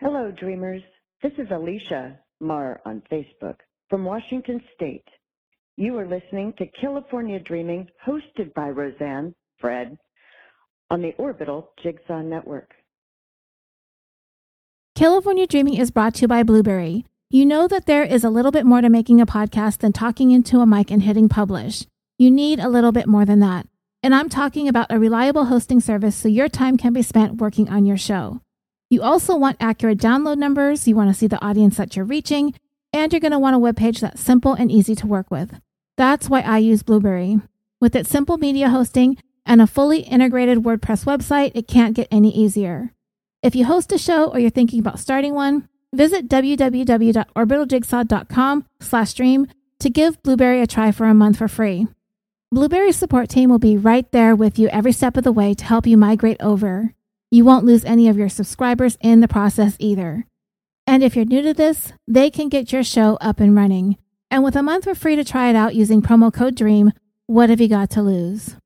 Hello, dreamers. This is Alicia Marr on Facebook from Washington State. You are listening to California Dreaming, hosted by Roseanne Fred on the Orbital Jigsaw Network. California Dreaming is brought to you by Blubrry. You know that there is a little bit more to making a podcast than talking into a mic and hitting publish. You need a little bit more than that. And I'm talking about a reliable hosting service so your time can be spent working on your show. You also want accurate download numbers, you want to see the audience that you're reaching, and you're going to want a web page that's simple and easy to work with. That's why I use Blubrry. With its simple media hosting and a fully integrated WordPress website, it can't get any easier. If you host a show or you're thinking about starting one, visit www.orbitaljigsaw.com slash stream to give Blubrry a try for a month for free. Blubrry's support team will be right there with you every step of the way to help you migrate over. You won't lose any of your subscribers in the process either. And if you're new to this, they can get your show up and running. And with a month for free to try it out using promo code DREAM, what have you got to lose?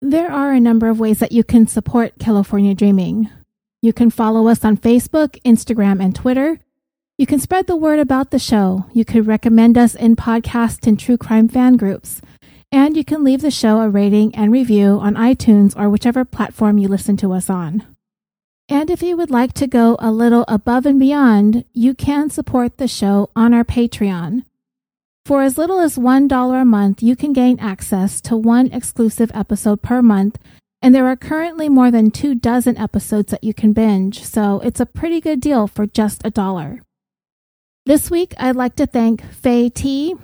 There are a number of ways that you can support California Dreaming. You can follow us on Facebook, Instagram, and Twitter. You can spread the word about the show. You could recommend us in podcast and true crime fan groups. And you can leave the show a rating and review on iTunes or whichever platform you listen to us on. And if you would like to go a little above and beyond, you can support the show on our Patreon. For as little as $1 a month, you can gain access to one exclusive episode per month, and there are currently more than two dozen episodes that you can binge, so it's a pretty good deal for just a dollar. This week, I'd like to thank Faye T,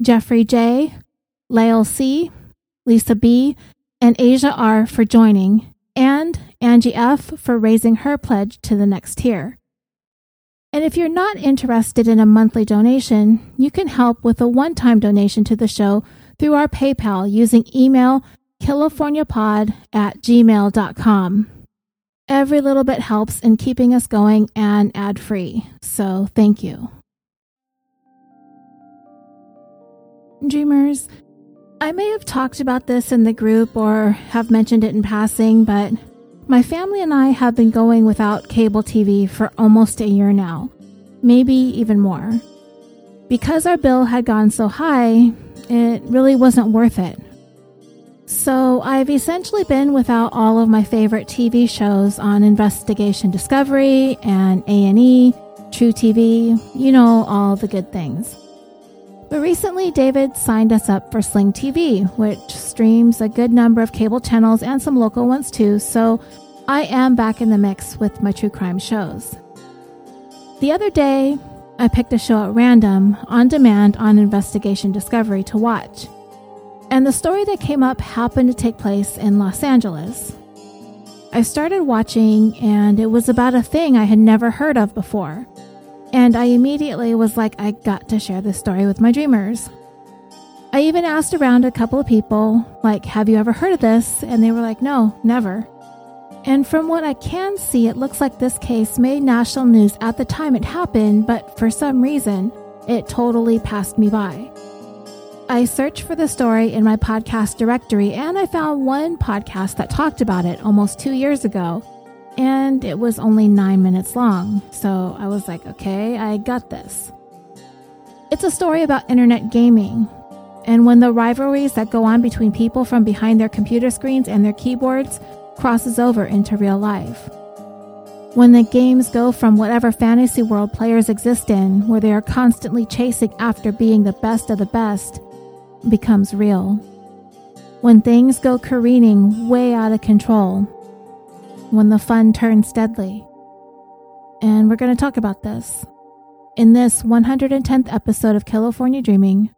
Jeffrey J, Lael C, Lisa B, and Asia R for joining, and Angie F for raising her pledge to the next tier. And if you're not interested in a monthly donation, you can help with a one time donation to the show through our PayPal using email californiapod at gmail.com. Every little bit helps in keeping us going and ad free, so thank you. Dreamers, I may have talked about this in the group or have mentioned it in passing, but my family and I have been going without cable TV for almost a year now, maybe even more. Because our bill had gone so high, it really wasn't worth it. So I've essentially been without all of my favorite TV shows on Investigation Discovery and A&E, truTV, you know all the good things. But recently, David signed us up for Sling TV, which streams a good number of cable channels and some local ones too, so I am back in the mix with my true crime shows. The other day, I picked a show at random, on demand on Investigation Discovery to watch. And the story that came up happened to take place in Los Angeles. I started watching, and it was about a thing I had never heard of before. And I immediately was like, I got to share this story with my dreamers. I even asked around a couple of people, like, have you ever heard of this? And they were like, no, never. And from what I can see, it looks like this case made national news at the time it happened, but for some reason, it totally passed me by. I searched for the story in my podcast directory and I found one podcast that talked about it almost two years ago and it was only nine minutes long. So I was like, okay, I got this. It's a story about internet gaming. And when the rivalries that go on between people from behind their computer screens and their keyboards crosses over into real life. When the games go from whatever fantasy world players exist in, where they are constantly chasing after being the best of the best, becomes real. When things go careening way out of control, when the fun turns deadly. And we're going to talk about this. In this 110th episode of California Dreaming,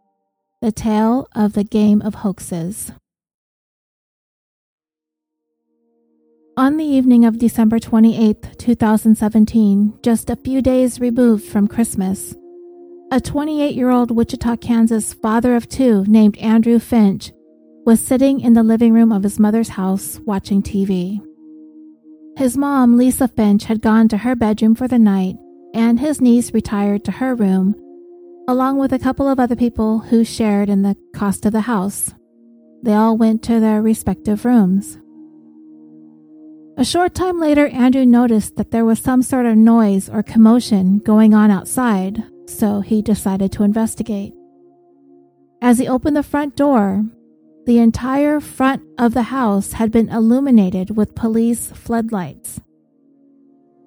the tale of the game of hoaxes. On the evening of December 28, 2017, just a few days removed from Christmas, a 28 year old Wichita, Kansas father of two named Andrew Finch was sitting in the living room of his mother's house watching TV. His mom, Lisa Finch, had gone to her bedroom for the night, and his niece retired to her room, along with a couple of other people who shared in the cost of the house. They all went to their respective rooms. A short time later, Andrew noticed that there was some sort of noise or commotion going on outside, so he decided to investigate. As he opened the front door, the entire front of the house had been illuminated with police floodlights.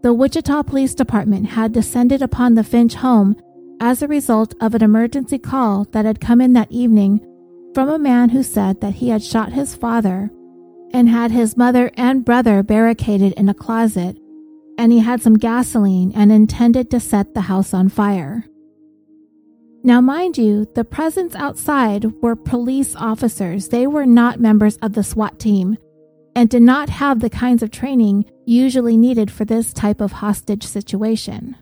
The Wichita Police Department had descended upon the Finch home as a result of an emergency call that had come in that evening from a man who said that he had shot his father and had his mother and brother barricaded in a closet, and he had some gasoline and intended to set the house on fire. Now, mind you, the presence outside were police officers. They were not members of the SWAT team and did not have the kinds of training usually needed for this type of hostage situation.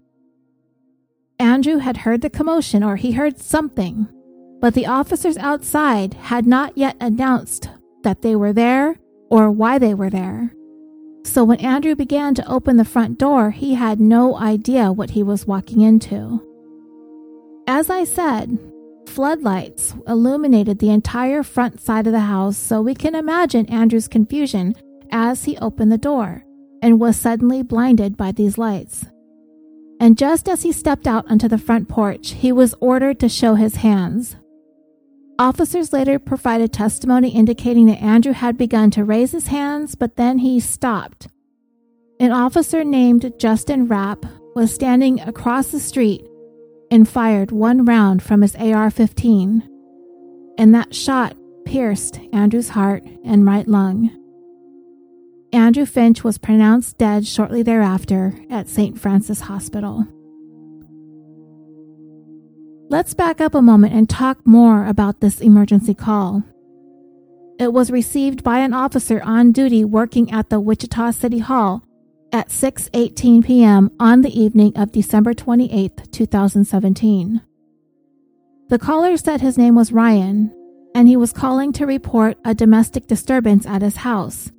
Andrew had heard the commotion or he heard something, but the officers outside had not yet announced that they were there or why they were there. So when Andrew began to open the front door, he had no idea what he was walking into. As I said, floodlights illuminated the entire front side of the house, so we can imagine Andrew's confusion as he opened the door and was suddenly blinded by these lights. And just as he stepped out onto the front porch, he was ordered to show his hands. Officers later provided testimony indicating that Andrew had begun to raise his hands, but then he stopped. An officer named Justin Rapp was standing across the street and fired one round from his AR 15, and that shot pierced Andrew's heart and right lung. Andrew Finch was pronounced dead shortly thereafter at St. Francis Hospital. Let's back up a moment and talk more about this emergency call. It was received by an officer on duty working at the Wichita City Hall at 6:18 p.m. on the evening of December 28, 2017. The caller said his name was Ryan and he was calling to report a domestic disturbance at his house,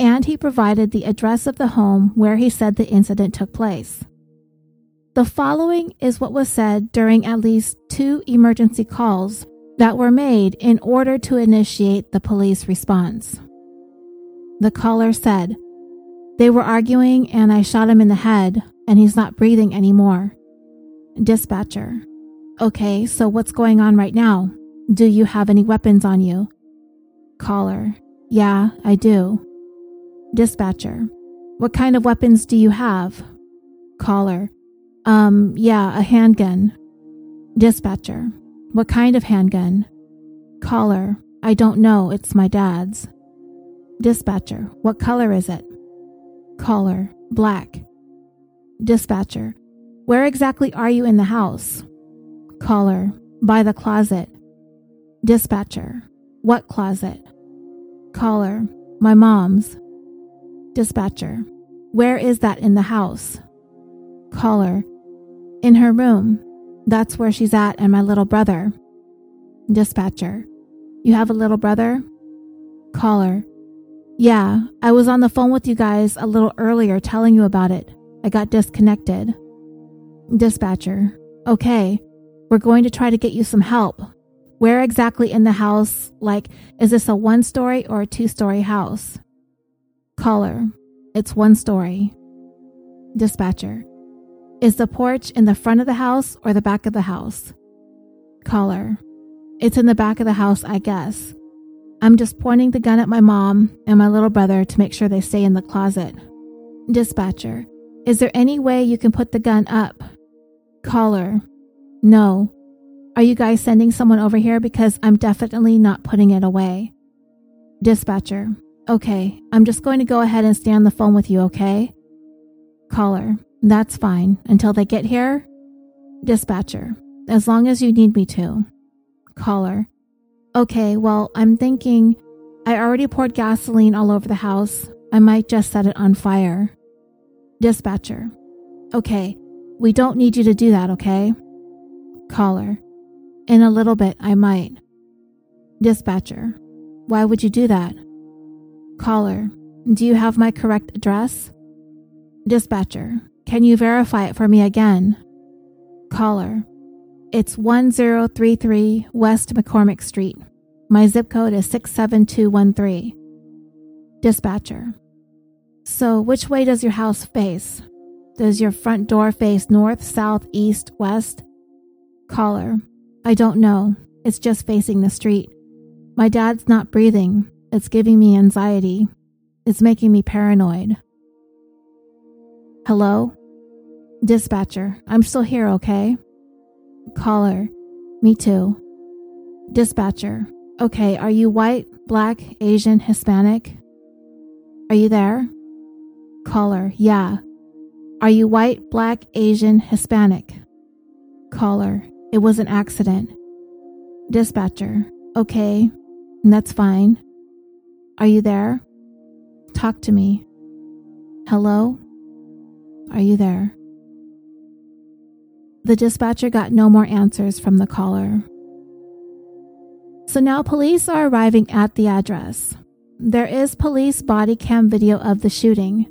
and he provided the address of the home where he said the incident took place. The following is what was said during at least two emergency calls that were made in order to initiate the police response. The caller said, They were arguing and I shot him in the head and he's not breathing anymore. Dispatcher, Okay, so what's going on right now? Do you have any weapons on you? Caller, Yeah, I do. Dispatcher, What kind of weapons do you have? Caller, um, yeah, a handgun. Dispatcher. What kind of handgun? Caller. I don't know. It's my dad's. Dispatcher. What color is it? Caller. Black. Dispatcher. Where exactly are you in the house? Caller. By the closet. Dispatcher. What closet? Caller. My mom's. Dispatcher. Where is that in the house? Caller. In her room. That's where she's at and my little brother. Dispatcher. You have a little brother? Caller. Yeah, I was on the phone with you guys a little earlier telling you about it. I got disconnected. Dispatcher. Okay, we're going to try to get you some help. Where exactly in the house? Like, is this a one story or a two story house? Caller. It's one story. Dispatcher. Is the porch in the front of the house or the back of the house? Caller. It's in the back of the house, I guess. I'm just pointing the gun at my mom and my little brother to make sure they stay in the closet. Dispatcher. Is there any way you can put the gun up? Caller. No. Are you guys sending someone over here? Because I'm definitely not putting it away. Dispatcher. Okay, I'm just going to go ahead and stay on the phone with you, okay? Caller. That's fine. Until they get here? Dispatcher. As long as you need me to. Caller. Okay, well, I'm thinking I already poured gasoline all over the house. I might just set it on fire. Dispatcher. Okay, we don't need you to do that, okay? Caller. In a little bit, I might. Dispatcher. Why would you do that? Caller. Do you have my correct address? Dispatcher. Can you verify it for me again? Caller. It's 1033 West McCormick Street. My zip code is 67213. Dispatcher. So, which way does your house face? Does your front door face north, south, east, west? Caller, I don't know. It's just facing the street. My dad's not breathing. It's giving me anxiety. It's making me paranoid. Hello? Dispatcher, I'm still here, okay? Caller, me too. Dispatcher, okay, are you white, black, Asian, Hispanic? Are you there? Caller, yeah. Are you white, black, Asian, Hispanic? Caller, it was an accident. Dispatcher, okay, that's fine. Are you there? Talk to me. Hello? Are you there? The dispatcher got no more answers from the caller. So now police are arriving at the address. There is police body cam video of the shooting.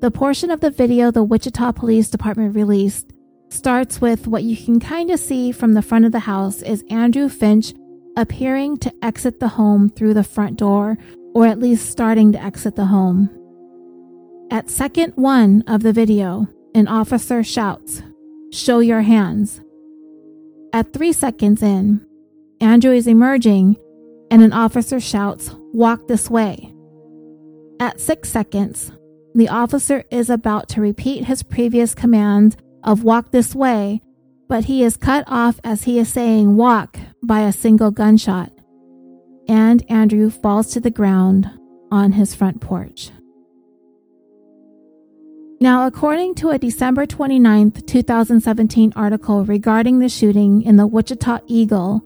The portion of the video the Wichita Police Department released starts with what you can kind of see from the front of the house is Andrew Finch appearing to exit the home through the front door, or at least starting to exit the home. At second one of the video, an officer shouts, Show your hands. At three seconds in, Andrew is emerging and an officer shouts, Walk this way. At six seconds, the officer is about to repeat his previous command of walk this way, but he is cut off as he is saying walk by a single gunshot. And Andrew falls to the ground on his front porch. Now, according to a December 29, 2017 article regarding the shooting in the Wichita Eagle,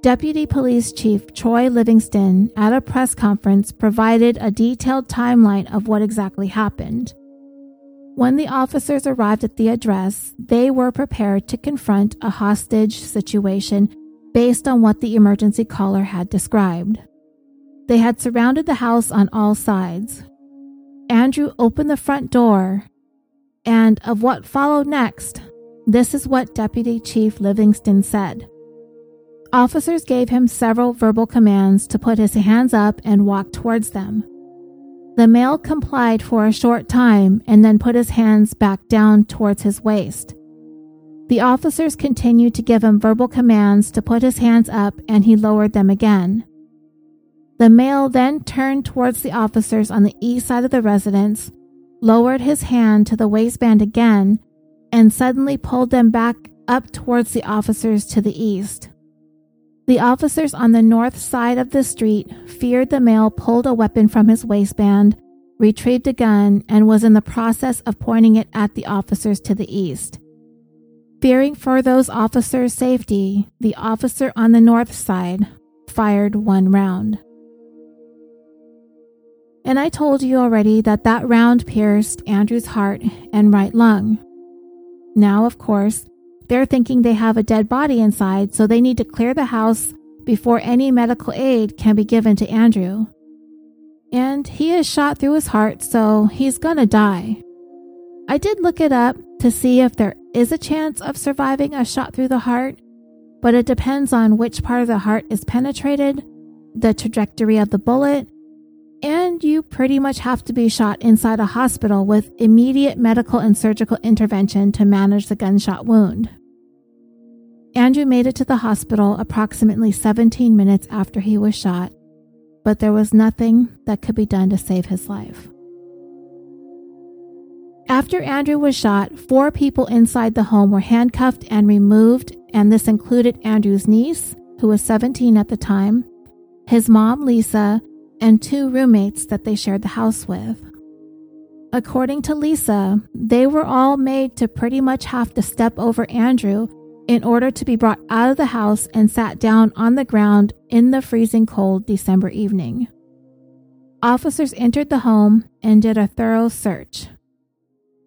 Deputy Police Chief Troy Livingston at a press conference provided a detailed timeline of what exactly happened. When the officers arrived at the address, they were prepared to confront a hostage situation based on what the emergency caller had described. They had surrounded the house on all sides, Andrew opened the front door, and of what followed next, this is what Deputy Chief Livingston said. Officers gave him several verbal commands to put his hands up and walk towards them. The male complied for a short time and then put his hands back down towards his waist. The officers continued to give him verbal commands to put his hands up and he lowered them again. The male then turned towards the officers on the east side of the residence, lowered his hand to the waistband again, and suddenly pulled them back up towards the officers to the east. The officers on the north side of the street feared the male pulled a weapon from his waistband, retrieved a gun, and was in the process of pointing it at the officers to the east. Fearing for those officers' safety, the officer on the north side fired one round. And I told you already that that round pierced Andrew's heart and right lung. Now, of course, they're thinking they have a dead body inside, so they need to clear the house before any medical aid can be given to Andrew. And he is shot through his heart, so he's gonna die. I did look it up to see if there is a chance of surviving a shot through the heart, but it depends on which part of the heart is penetrated, the trajectory of the bullet, and you pretty much have to be shot inside a hospital with immediate medical and surgical intervention to manage the gunshot wound. Andrew made it to the hospital approximately 17 minutes after he was shot, but there was nothing that could be done to save his life. After Andrew was shot, four people inside the home were handcuffed and removed, and this included Andrew's niece, who was 17 at the time, his mom, Lisa, and two roommates that they shared the house with. According to Lisa, they were all made to pretty much have to step over Andrew in order to be brought out of the house and sat down on the ground in the freezing cold December evening. Officers entered the home and did a thorough search.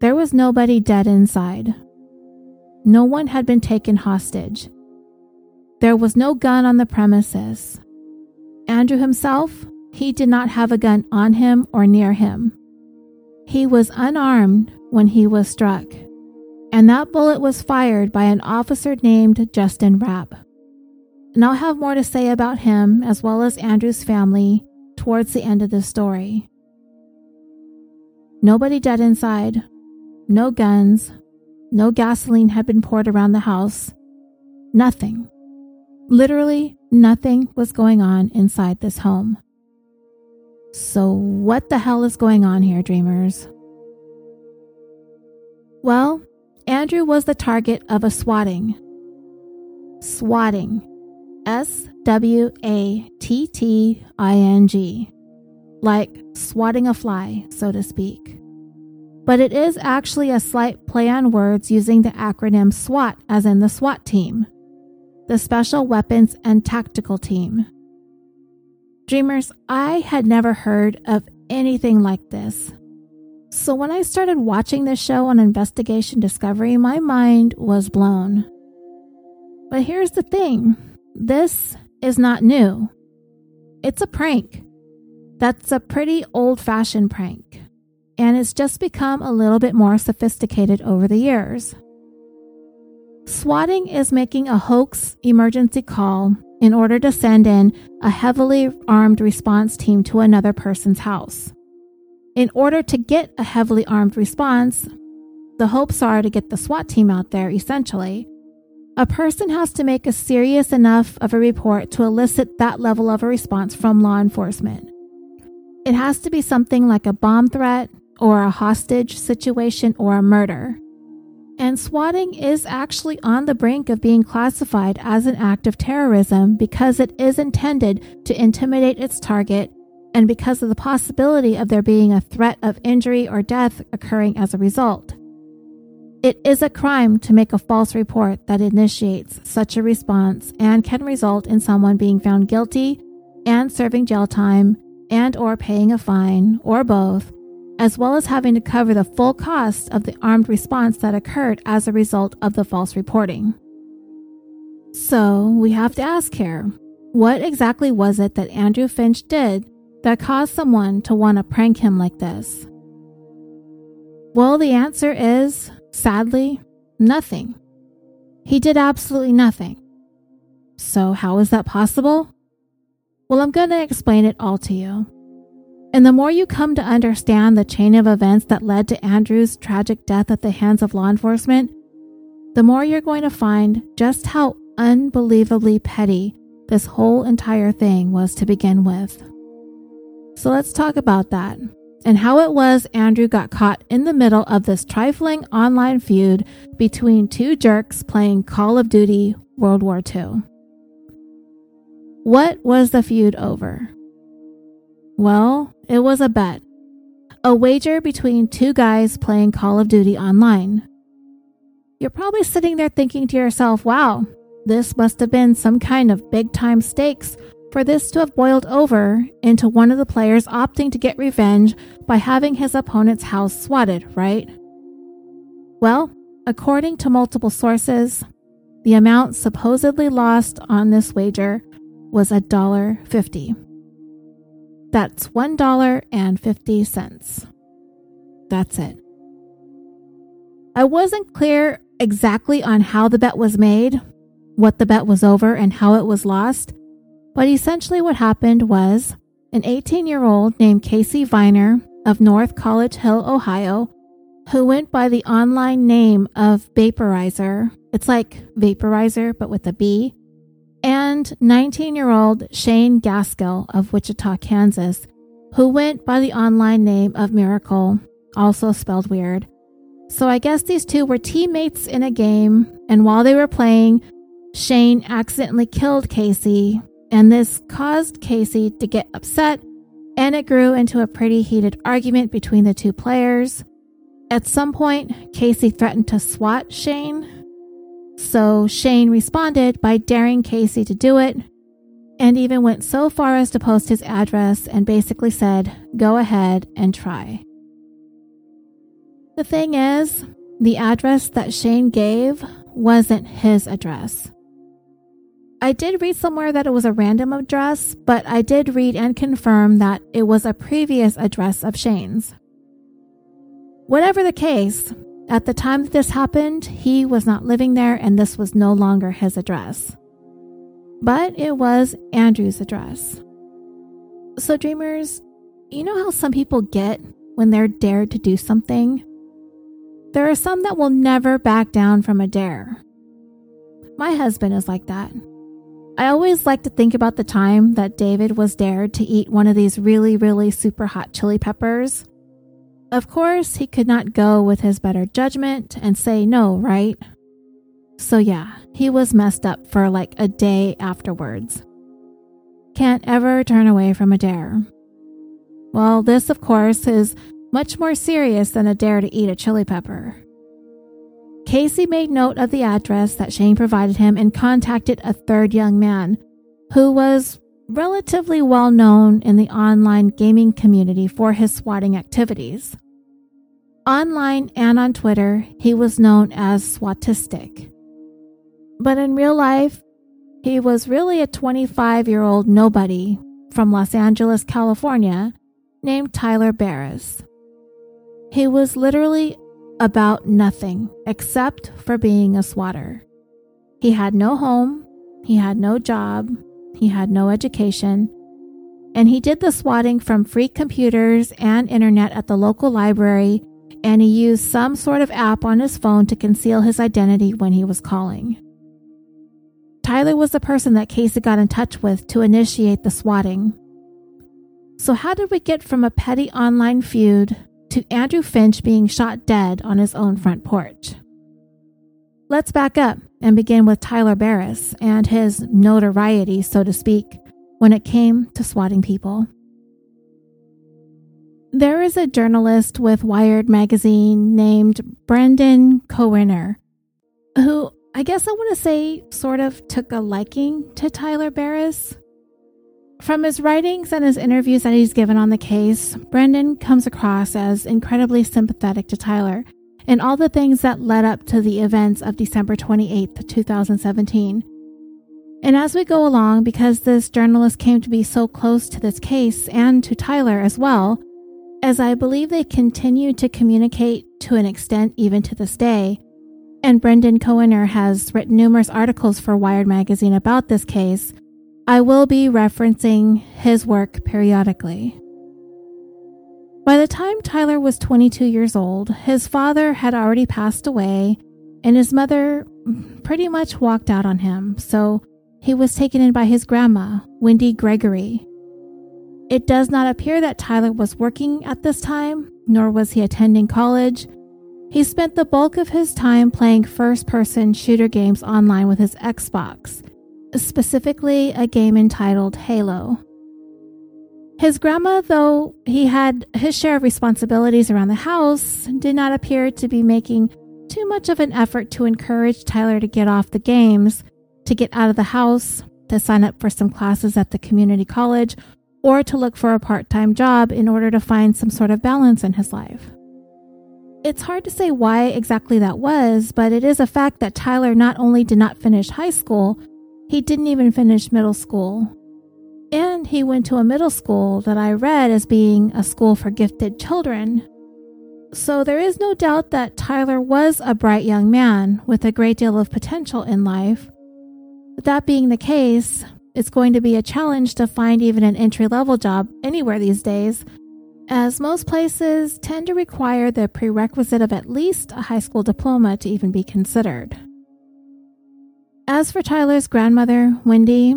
There was nobody dead inside. No one had been taken hostage. There was no gun on the premises. Andrew himself he did not have a gun on him or near him. He was unarmed when he was struck, and that bullet was fired by an officer named Justin Rapp. And I'll have more to say about him as well as Andrew's family towards the end of the story. Nobody dead inside, no guns, no gasoline had been poured around the house. Nothing. Literally nothing was going on inside this home. So, what the hell is going on here, dreamers? Well, Andrew was the target of a swatting. Swatting. S W A T T I N G. Like swatting a fly, so to speak. But it is actually a slight play on words using the acronym SWAT, as in the SWAT team, the Special Weapons and Tactical Team. Dreamers, I had never heard of anything like this. So when I started watching this show on Investigation Discovery, my mind was blown. But here's the thing this is not new. It's a prank. That's a pretty old fashioned prank. And it's just become a little bit more sophisticated over the years. Swatting is making a hoax emergency call in order to send in a heavily armed response team to another person's house. In order to get a heavily armed response, the hopes are to get the SWAT team out there essentially. A person has to make a serious enough of a report to elicit that level of a response from law enforcement. It has to be something like a bomb threat or a hostage situation or a murder. And swatting is actually on the brink of being classified as an act of terrorism because it is intended to intimidate its target and because of the possibility of there being a threat of injury or death occurring as a result. It is a crime to make a false report that initiates such a response and can result in someone being found guilty and serving jail time and or paying a fine or both as well as having to cover the full cost of the armed response that occurred as a result of the false reporting. So, we have to ask here what exactly was it that Andrew Finch did that caused someone to want to prank him like this? Well, the answer is sadly, nothing. He did absolutely nothing. So, how is that possible? Well, I'm going to explain it all to you. And the more you come to understand the chain of events that led to Andrew's tragic death at the hands of law enforcement, the more you're going to find just how unbelievably petty this whole entire thing was to begin with. So let's talk about that and how it was Andrew got caught in the middle of this trifling online feud between two jerks playing Call of Duty World War II. What was the feud over? Well, it was a bet. A wager between two guys playing Call of Duty online. You're probably sitting there thinking to yourself, wow, this must have been some kind of big time stakes for this to have boiled over into one of the players opting to get revenge by having his opponent's house swatted, right? Well, according to multiple sources, the amount supposedly lost on this wager was a dollar fifty. That's $1.50. That's it. I wasn't clear exactly on how the bet was made, what the bet was over, and how it was lost, but essentially what happened was an 18 year old named Casey Viner of North College Hill, Ohio, who went by the online name of Baperizer. It's like Vaporizer, but with a B and 19 year old Shane Gaskill of Wichita, Kansas, who went by the online name of Miracle, also spelled weird. So I guess these two were teammates in a game, and while they were playing, Shane accidentally killed Casey, and this caused Casey to get upset, and it grew into a pretty heated argument between the two players. At some point, Casey threatened to swat Shane, so Shane responded by daring Casey to do it and even went so far as to post his address and basically said, Go ahead and try. The thing is, the address that Shane gave wasn't his address. I did read somewhere that it was a random address, but I did read and confirm that it was a previous address of Shane's. Whatever the case, at the time that this happened, he was not living there and this was no longer his address. But it was Andrew's address. So, dreamers, you know how some people get when they're dared to do something. There are some that will never back down from a dare. My husband is like that. I always like to think about the time that David was dared to eat one of these really, really super hot chili peppers. Of course, he could not go with his better judgment and say no, right? So, yeah, he was messed up for like a day afterwards. Can't ever turn away from a dare. Well, this, of course, is much more serious than a dare to eat a chili pepper. Casey made note of the address that Shane provided him and contacted a third young man who was relatively well known in the online gaming community for his swatting activities. Online and on Twitter, he was known as Swatistic. But in real life, he was really a 25 year old nobody from Los Angeles, California, named Tyler Barriss. He was literally about nothing except for being a swatter. He had no home, he had no job, he had no education, and he did the swatting from free computers and internet at the local library, and he used some sort of app on his phone to conceal his identity when he was calling. Tyler was the person that Casey got in touch with to initiate the swatting. So, how did we get from a petty online feud to Andrew Finch being shot dead on his own front porch. Let's back up and begin with Tyler Barriss and his notoriety, so to speak, when it came to swatting people. There is a journalist with Wired magazine named Brendan Koerner, who I guess I want to say sort of took a liking to Tyler Barriss. From his writings and his interviews that he's given on the case, Brendan comes across as incredibly sympathetic to Tyler and all the things that led up to the events of December 28, 2017. And as we go along, because this journalist came to be so close to this case and to Tyler as well, as I believe they continue to communicate to an extent even to this day, and Brendan Koerner has written numerous articles for Wired Magazine about this case, I will be referencing his work periodically. By the time Tyler was 22 years old, his father had already passed away, and his mother pretty much walked out on him, so he was taken in by his grandma, Wendy Gregory. It does not appear that Tyler was working at this time, nor was he attending college. He spent the bulk of his time playing first person shooter games online with his Xbox specifically a game entitled Halo. His grandma, though he had his share of responsibilities around the house, did not appear to be making too much of an effort to encourage Tyler to get off the games, to get out of the house, to sign up for some classes at the community college, or to look for a part time job in order to find some sort of balance in his life. It's hard to say why exactly that was, but it is a fact that Tyler not only did not finish high school, he didn't even finish middle school. And he went to a middle school that I read as being a school for gifted children. So there is no doubt that Tyler was a bright young man with a great deal of potential in life. But that being the case, it's going to be a challenge to find even an entry level job anywhere these days, as most places tend to require the prerequisite of at least a high school diploma to even be considered. As for Tyler's grandmother, Wendy,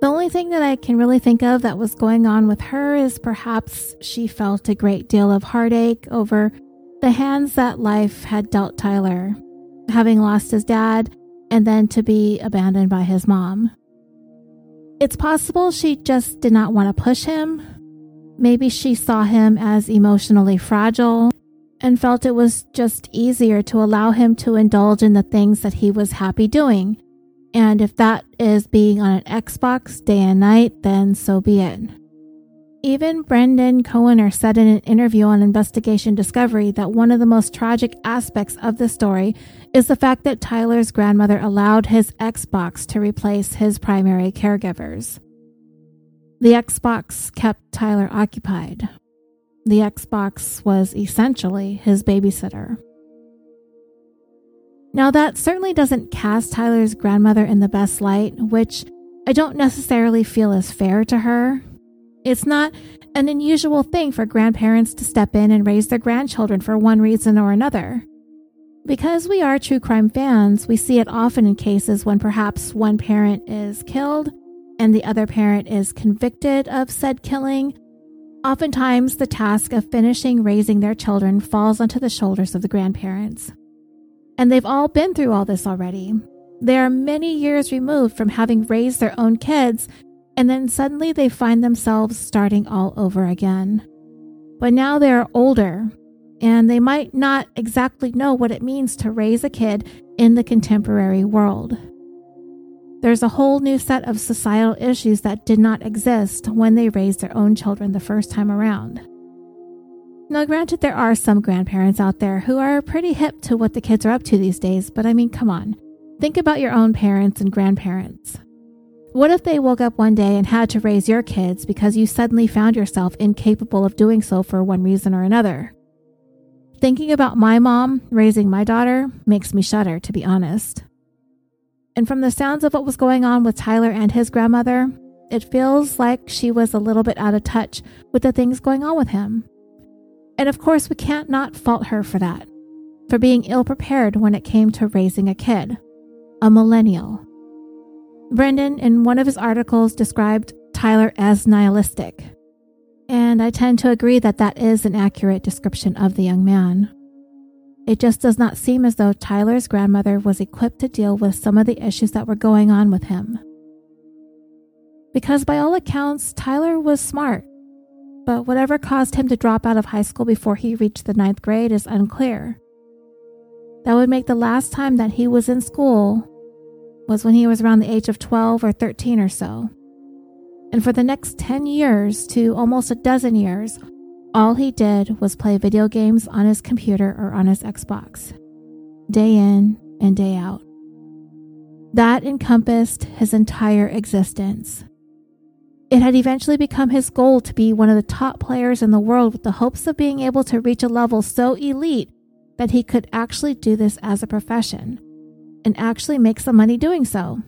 the only thing that I can really think of that was going on with her is perhaps she felt a great deal of heartache over the hands that life had dealt Tyler, having lost his dad and then to be abandoned by his mom. It's possible she just did not want to push him. Maybe she saw him as emotionally fragile and felt it was just easier to allow him to indulge in the things that he was happy doing and if that is being on an Xbox day and night, then so be it. Even Brendan Koerner said in an interview on Investigation Discovery that one of the most tragic aspects of the story is the fact that Tyler's grandmother allowed his Xbox to replace his primary caregivers. The Xbox kept Tyler occupied. The Xbox was essentially his babysitter. Now, that certainly doesn't cast Tyler's grandmother in the best light, which I don't necessarily feel is fair to her. It's not an unusual thing for grandparents to step in and raise their grandchildren for one reason or another. Because we are true crime fans, we see it often in cases when perhaps one parent is killed and the other parent is convicted of said killing. Oftentimes, the task of finishing raising their children falls onto the shoulders of the grandparents. And they've all been through all this already. They are many years removed from having raised their own kids and then suddenly they find themselves starting all over again. But now they're older, and they might not exactly know what it means to raise a kid in the contemporary world. There's a whole new set of societal issues that did not exist when they raised their own children the first time around. Now, granted, there are some grandparents out there who are pretty hip to what the kids are up to these days, but I mean, come on. Think about your own parents and grandparents. What if they woke up one day and had to raise your kids because you suddenly found yourself incapable of doing so for one reason or another? Thinking about my mom raising my daughter makes me shudder, to be honest. And from the sounds of what was going on with Tyler and his grandmother, it feels like she was a little bit out of touch with the things going on with him. And of course, we can't not fault her for that, for being ill prepared when it came to raising a kid, a millennial. Brendan, in one of his articles, described Tyler as nihilistic. And I tend to agree that that is an accurate description of the young man. It just does not seem as though Tyler's grandmother was equipped to deal with some of the issues that were going on with him. Because by all accounts, Tyler was smart, but whatever caused him to drop out of high school before he reached the ninth grade is unclear. That would make the last time that he was in school was when he was around the age of 12 or 13 or so. And for the next 10 years to almost a dozen years, all he did was play video games on his computer or on his Xbox, day in and day out. That encompassed his entire existence. It had eventually become his goal to be one of the top players in the world with the hopes of being able to reach a level so elite that he could actually do this as a profession and actually make some money doing so.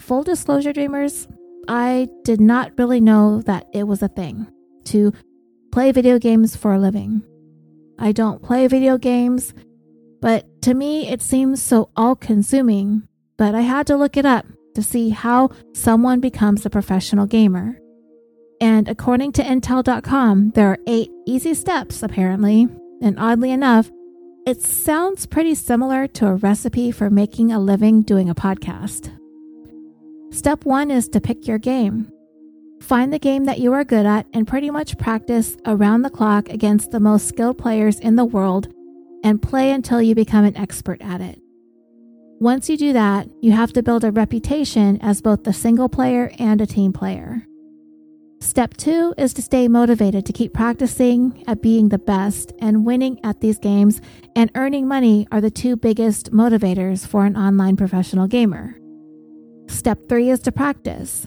Full disclosure, dreamers, I did not really know that it was a thing to play video games for a living. I don't play video games, but to me it seems so all consuming. But I had to look it up to see how someone becomes a professional gamer. And according to Intel.com, there are eight easy steps, apparently. And oddly enough, it sounds pretty similar to a recipe for making a living doing a podcast. Step one is to pick your game. Find the game that you are good at and pretty much practice around the clock against the most skilled players in the world and play until you become an expert at it. Once you do that, you have to build a reputation as both a single player and a team player. Step two is to stay motivated to keep practicing at being the best, and winning at these games and earning money are the two biggest motivators for an online professional gamer. Step three is to practice.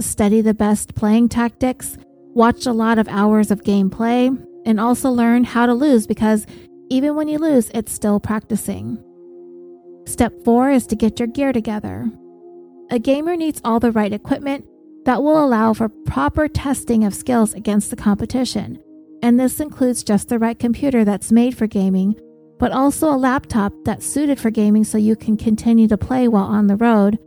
Study the best playing tactics, watch a lot of hours of gameplay, and also learn how to lose because even when you lose, it's still practicing. Step four is to get your gear together. A gamer needs all the right equipment that will allow for proper testing of skills against the competition. And this includes just the right computer that's made for gaming, but also a laptop that's suited for gaming so you can continue to play while on the road.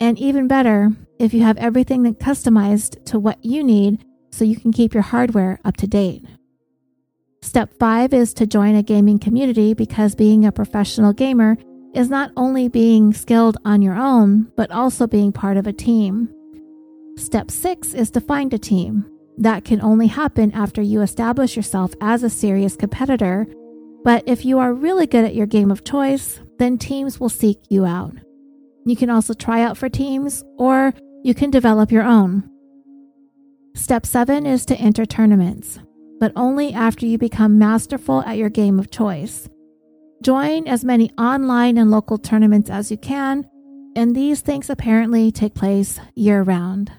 And even better, if you have everything customized to what you need so you can keep your hardware up to date. Step five is to join a gaming community because being a professional gamer is not only being skilled on your own, but also being part of a team. Step six is to find a team. That can only happen after you establish yourself as a serious competitor. But if you are really good at your game of choice, then teams will seek you out. You can also try out for teams, or you can develop your own. Step seven is to enter tournaments, but only after you become masterful at your game of choice. Join as many online and local tournaments as you can, and these things apparently take place year round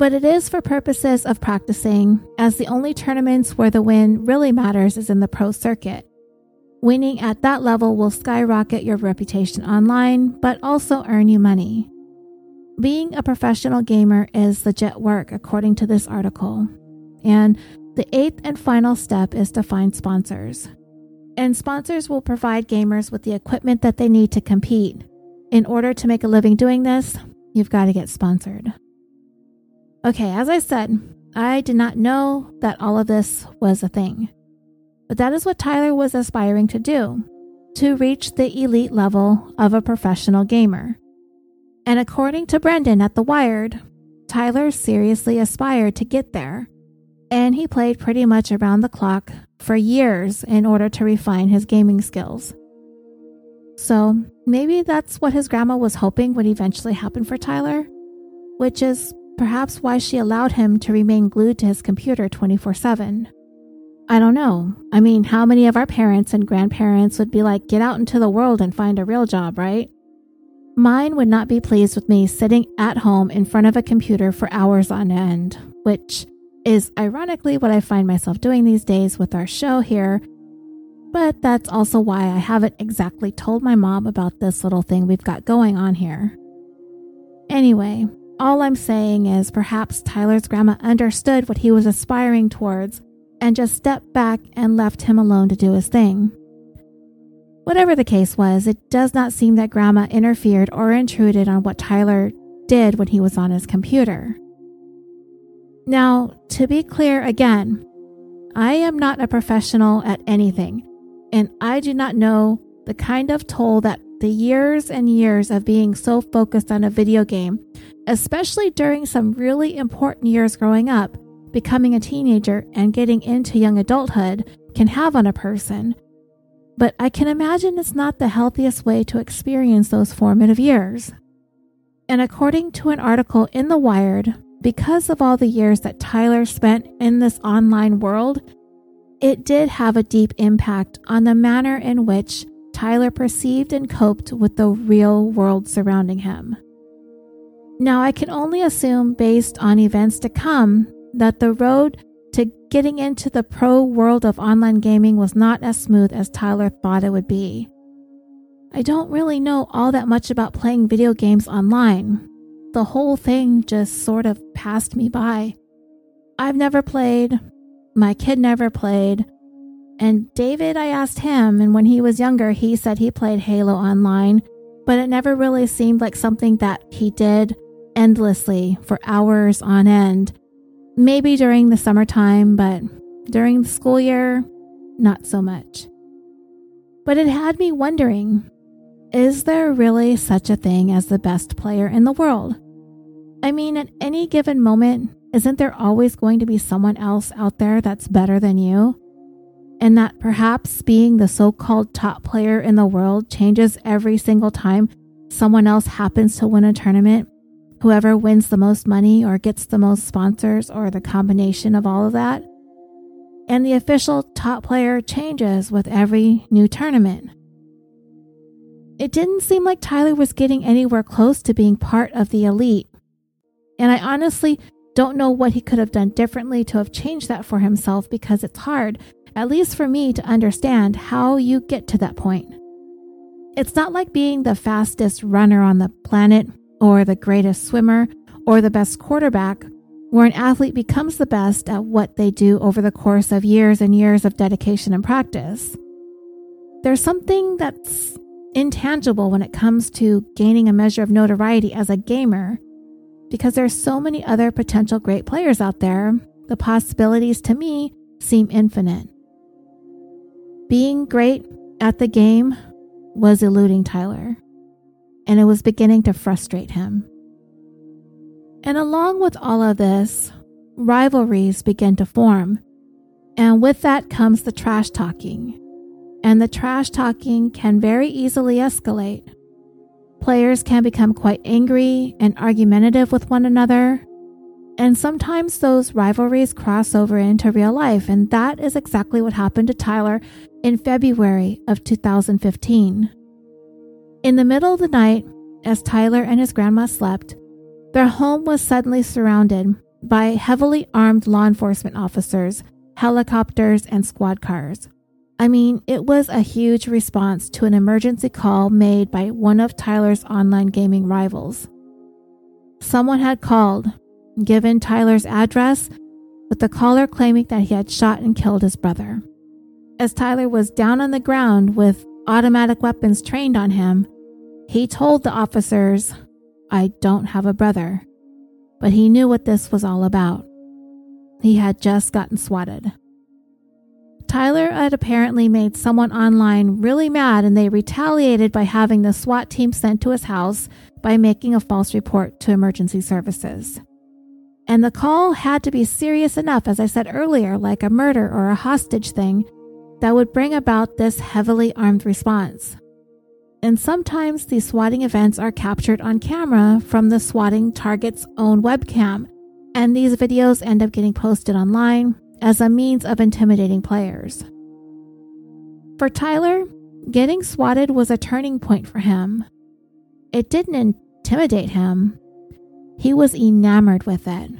but it is for purposes of practicing, as the only tournaments where the win really matters is in the pro circuit. Winning at that level will skyrocket your reputation online, but also earn you money. being a professional gamer is legit work, according to this article. And the eighth and final step is to find sponsors. And sponsors will provide gamers with the equipment that they need to compete. In order to make a living doing this, you've got to get sponsored. Okay, as I said, I did not know that all of this was a thing. But that is what Tyler was aspiring to do to reach the elite level of a professional gamer. And according to Brendan at The Wired, Tyler seriously aspired to get there, and he played pretty much around the clock for years in order to refine his gaming skills. So maybe that's what his grandma was hoping would eventually happen for Tyler, which is perhaps why she allowed him to remain glued to his computer 24 7. I don't know. I mean, how many of our parents and grandparents would be like, get out into the world and find a real job, right? Mine would not be pleased with me sitting at home in front of a computer for hours on end, which is ironically what I find myself doing these days with our show here. But that's also why I haven't exactly told my mom about this little thing we've got going on here. Anyway, all I'm saying is perhaps Tyler's grandma understood what he was aspiring towards and just stepped back and left him alone to do his thing. Whatever the case was, it does not seem that Grandma interfered or intruded on what Tyler did when he was on his computer. Now, to be clear again, I am not a professional at anything, and I do not know the kind of toll that the years and years of being so focused on a video game, especially during some really important years growing up, becoming a teenager, and getting into young adulthood, can have on a person but I can imagine it's not the healthiest way to experience those formative years. And according to an article in The Wired, because of all the years that Tyler spent in this online world, it did have a deep impact on the manner in which Tyler perceived and coped with the real world surrounding him. Now, I can only assume, based on events to come, that the road to getting into the pro world of online gaming was not as smooth as Tyler thought it would be. I don't really know all that much about playing video games online. The whole thing just sort of passed me by. I've never played, my kid never played, and David, I asked him, and when he was younger, he said he played Halo online, but it never really seemed like something that he did endlessly for hours on end Maybe during the summertime, but during the school year, not so much. But it had me wondering is there really such a thing as the best player in the world? I mean, at any given moment, isn't there always going to be someone else out there that's better than you? And that perhaps being the so called top player in the world changes every single time someone else happens to win a tournament whoever wins the most money or gets the most sponsors or the combination of all of that. And the official top player changes with every new tournament. It didn't seem like Tyler was getting anywhere close to being part of the elite. And I honestly don't know what he could have done differently to have changed that for himself because it's hard, at least for me, to understand how you get to that point. It's not like being the fastest runner on the planet or the greatest swimmer, or the best quarterback, where an athlete becomes the best at what they do over the course of years and years of dedication and practice. There's something that's intangible when it comes to gaining a measure of notoriety as a gamer, because there's so many other potential great players out there, the possibilities to me seem infinite. Being great at the game was eluding Tyler and it was beginning to frustrate him. And along with all of this, rivalries begin to form. And with that comes the trash talking. And the trash talking can very easily escalate. Players can become quite angry and argumentative with one another. And sometimes those rivalries cross over into real life. And that is exactly what happened to Tyler in February of 2015. In the middle of the night, as Tyler and his grandma slept, their home was suddenly surrounded by heavily armed law enforcement officers, helicopters, and squad cars. I mean, it was a huge response to an emergency call made by one of Tyler's online gaming rivals. someone had called, given Tyler's address, with the caller claiming that he had shot and killed his brother. As Tyler was down on the ground with automatic weapons trained on him, he told the officers, I don't have a brother. But he knew what this was all about. He had just gotten swatted. Tyler had apparently made someone online really mad and they retaliated by having the SWAT team sent to his house by making a false report to emergency services. And the call had to be serious enough, as I said earlier, like a murder or a hostage thing, that would bring about this heavily armed response. And sometimes these swatting events are captured on camera from the swatting target's own webcam, and these videos end up getting posted online as a means of intimidating players. For Tyler, getting swatted was a turning point for him. It didn't intimidate him, he was enamored with it.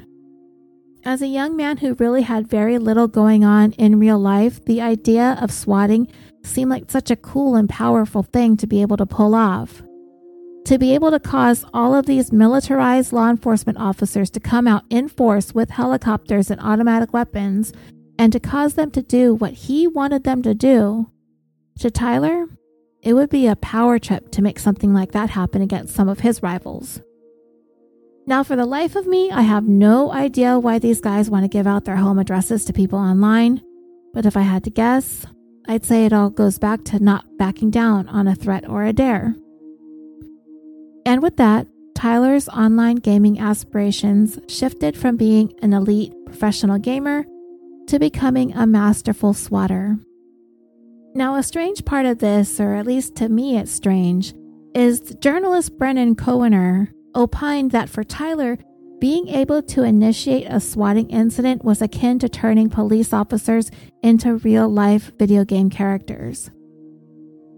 As a young man who really had very little going on in real life, the idea of swatting seemed like such a cool and powerful thing to be able to pull off. To be able to cause all of these militarized law enforcement officers to come out in force with helicopters and automatic weapons and to cause them to do what he wanted them to do, to Tyler, it would be a power trip to make something like that happen against some of his rivals. Now, for the life of me, I have no idea why these guys want to give out their home addresses to people online, but if I had to guess, I'd say it all goes back to not backing down on a threat or a dare. And with that, Tyler's online gaming aspirations shifted from being an elite professional gamer to becoming a masterful swatter. Now, a strange part of this, or at least to me it's strange, is journalist Brendan Koerner opined that for Tyler, being able to initiate a swatting incident was akin to turning police officers into real life video game characters.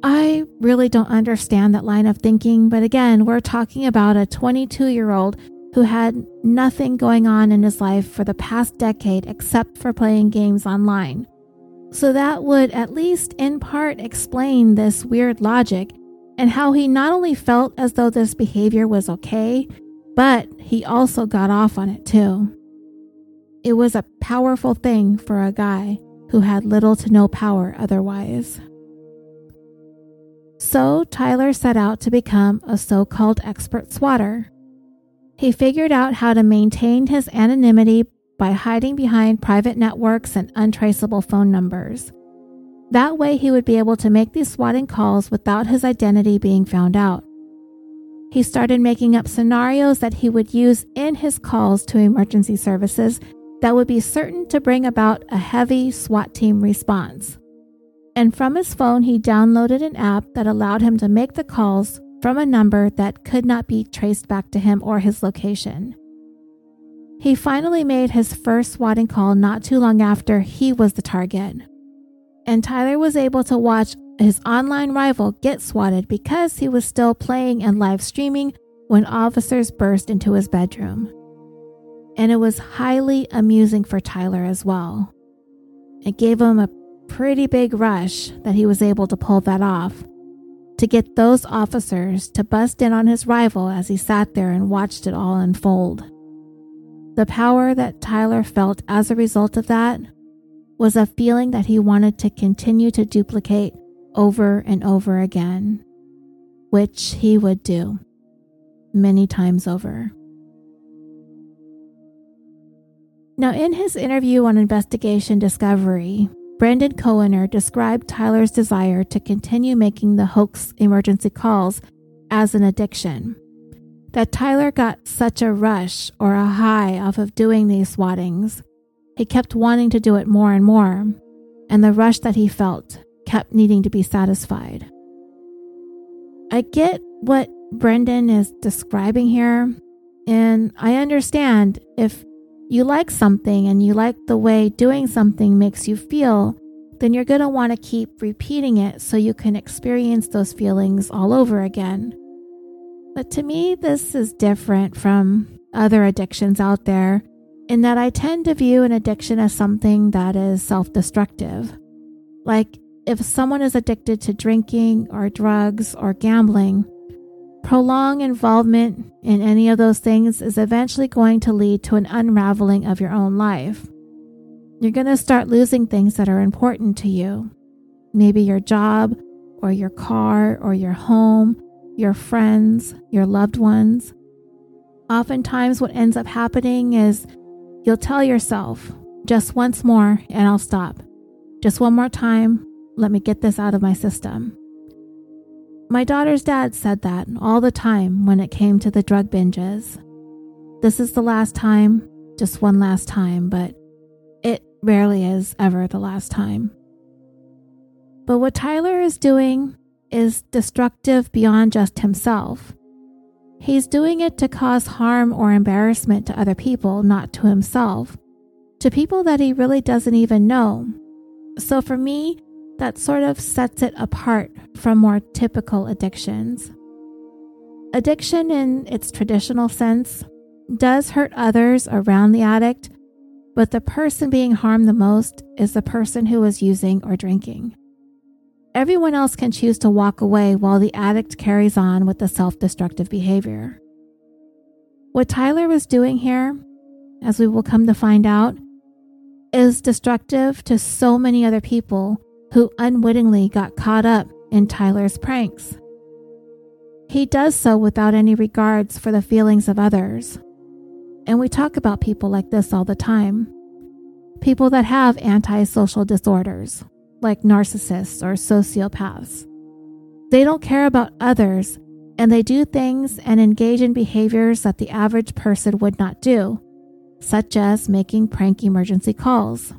I really don't understand that line of thinking, but again, we're talking about a 22 year old who had nothing going on in his life for the past decade except for playing games online. So that would at least in part explain this weird logic and how he not only felt as though this behavior was okay, but he also got off on it too. It was a powerful thing for a guy who had little to no power otherwise. So Tyler set out to become a so called expert swatter. He figured out how to maintain his anonymity by hiding behind private networks and untraceable phone numbers. That way, he would be able to make these swatting calls without his identity being found out. He started making up scenarios that he would use in his calls to emergency services that would be certain to bring about a heavy SWAT team response and from his phone, he downloaded an app that allowed him to make the calls from a number that could not be traced back to him or his location. He finally made his first swatting call not too long after he was the target. And Tyler was able to watch his online rival get swatted because he was still playing and live streaming when officers burst into his bedroom. And it was highly amusing for Tyler as well. It gave him a pretty big rush that he was able to pull that off. To get those officers to bust in on his rival as he sat there and watched it all unfold. The power that Tyler felt as a result of that was a feeling that he wanted to continue to duplicate over and over again, which he would do many times over. Now, in his interview on Investigation Discovery, Brendan Koerner described Tyler's desire to continue making the hoax emergency calls as an addiction. That Tyler got such a rush or a high off of doing these swattings. He kept wanting to do it more and more, and the rush that he felt kept needing to be satisfied. I get what Brendan is describing here, and I understand if you like something and you like the way doing something makes you feel, then you're going to want to keep repeating it so you can experience those feelings all over again. But to me, this is different from other addictions out there in that I tend to view an addiction as something that is self destructive. Like if someone is addicted to drinking or drugs or gambling, Prolonged involvement in any of those things is eventually going to lead to an unraveling of your own life. You're going to start losing things that are important to you. Maybe your job, or your car, or your home, your friends, your loved ones. Oftentimes, what ends up happening is you'll tell yourself, just once more and I'll stop. Just one more time, let me get this out of my system. My daughter's dad said that all the time when it came to the drug binges. This is the last time, just one last time, but it rarely is ever the last time. But what Tyler is doing is destructive beyond just himself. He's doing it to cause harm or embarrassment to other people, not to himself, to people that he really doesn't even know. So for me, that sort of sets it apart from more typical addictions. Addiction, in its traditional sense, does hurt others around the addict, but the person being harmed the most is the person who is using or drinking. Everyone else can choose to walk away while the addict carries on with the self destructive behavior. What Tyler was doing here, as we will come to find out, is destructive to so many other people who unwittingly got caught up in Tyler's pranks. He does so without any regards for the feelings of others. And we talk about people like this all the time. People that have antisocial disorders, like narcissists or sociopaths. They don't care about others and they do things and engage in behaviors that the average person would not do, such as making prank emergency calls.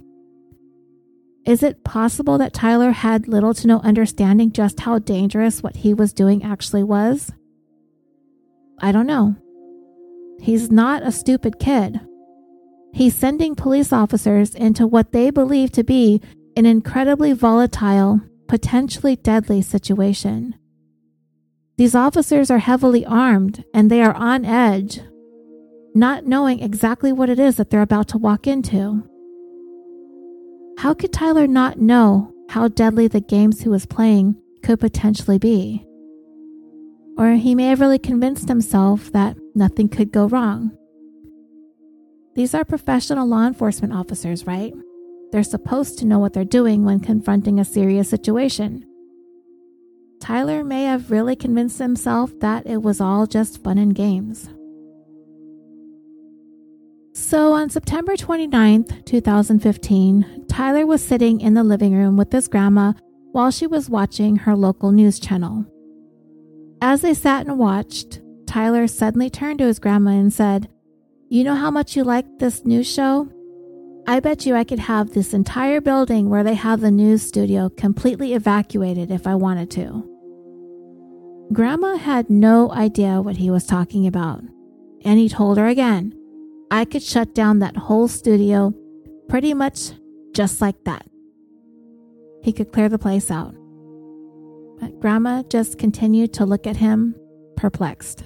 Is it possible that Tyler had little to no understanding just how dangerous what he was doing actually was? I don't know. He's not a stupid kid. He's sending police officers into what they believe to be an incredibly volatile, potentially deadly situation. These officers are heavily armed and they are on edge, not knowing exactly what it is that they're about to walk into. How could Tyler not know how deadly the games he was playing could potentially be? Or he may have really convinced himself that nothing could go wrong. These are professional law enforcement officers, right? They're supposed to know what they're doing when confronting a serious situation. Tyler may have really convinced himself that it was all just fun and games. So on September 29th, 2015, Tyler was sitting in the living room with his grandma while she was watching her local news channel. As they sat and watched, Tyler suddenly turned to his grandma and said, You know how much you like this news show? I bet you I could have this entire building where they have the news studio completely evacuated if I wanted to. Grandma had no idea what he was talking about, and he told her again I could shut down that whole studio pretty much just like that. He could clear the place out. But Grandma just continued to look at him, perplexed.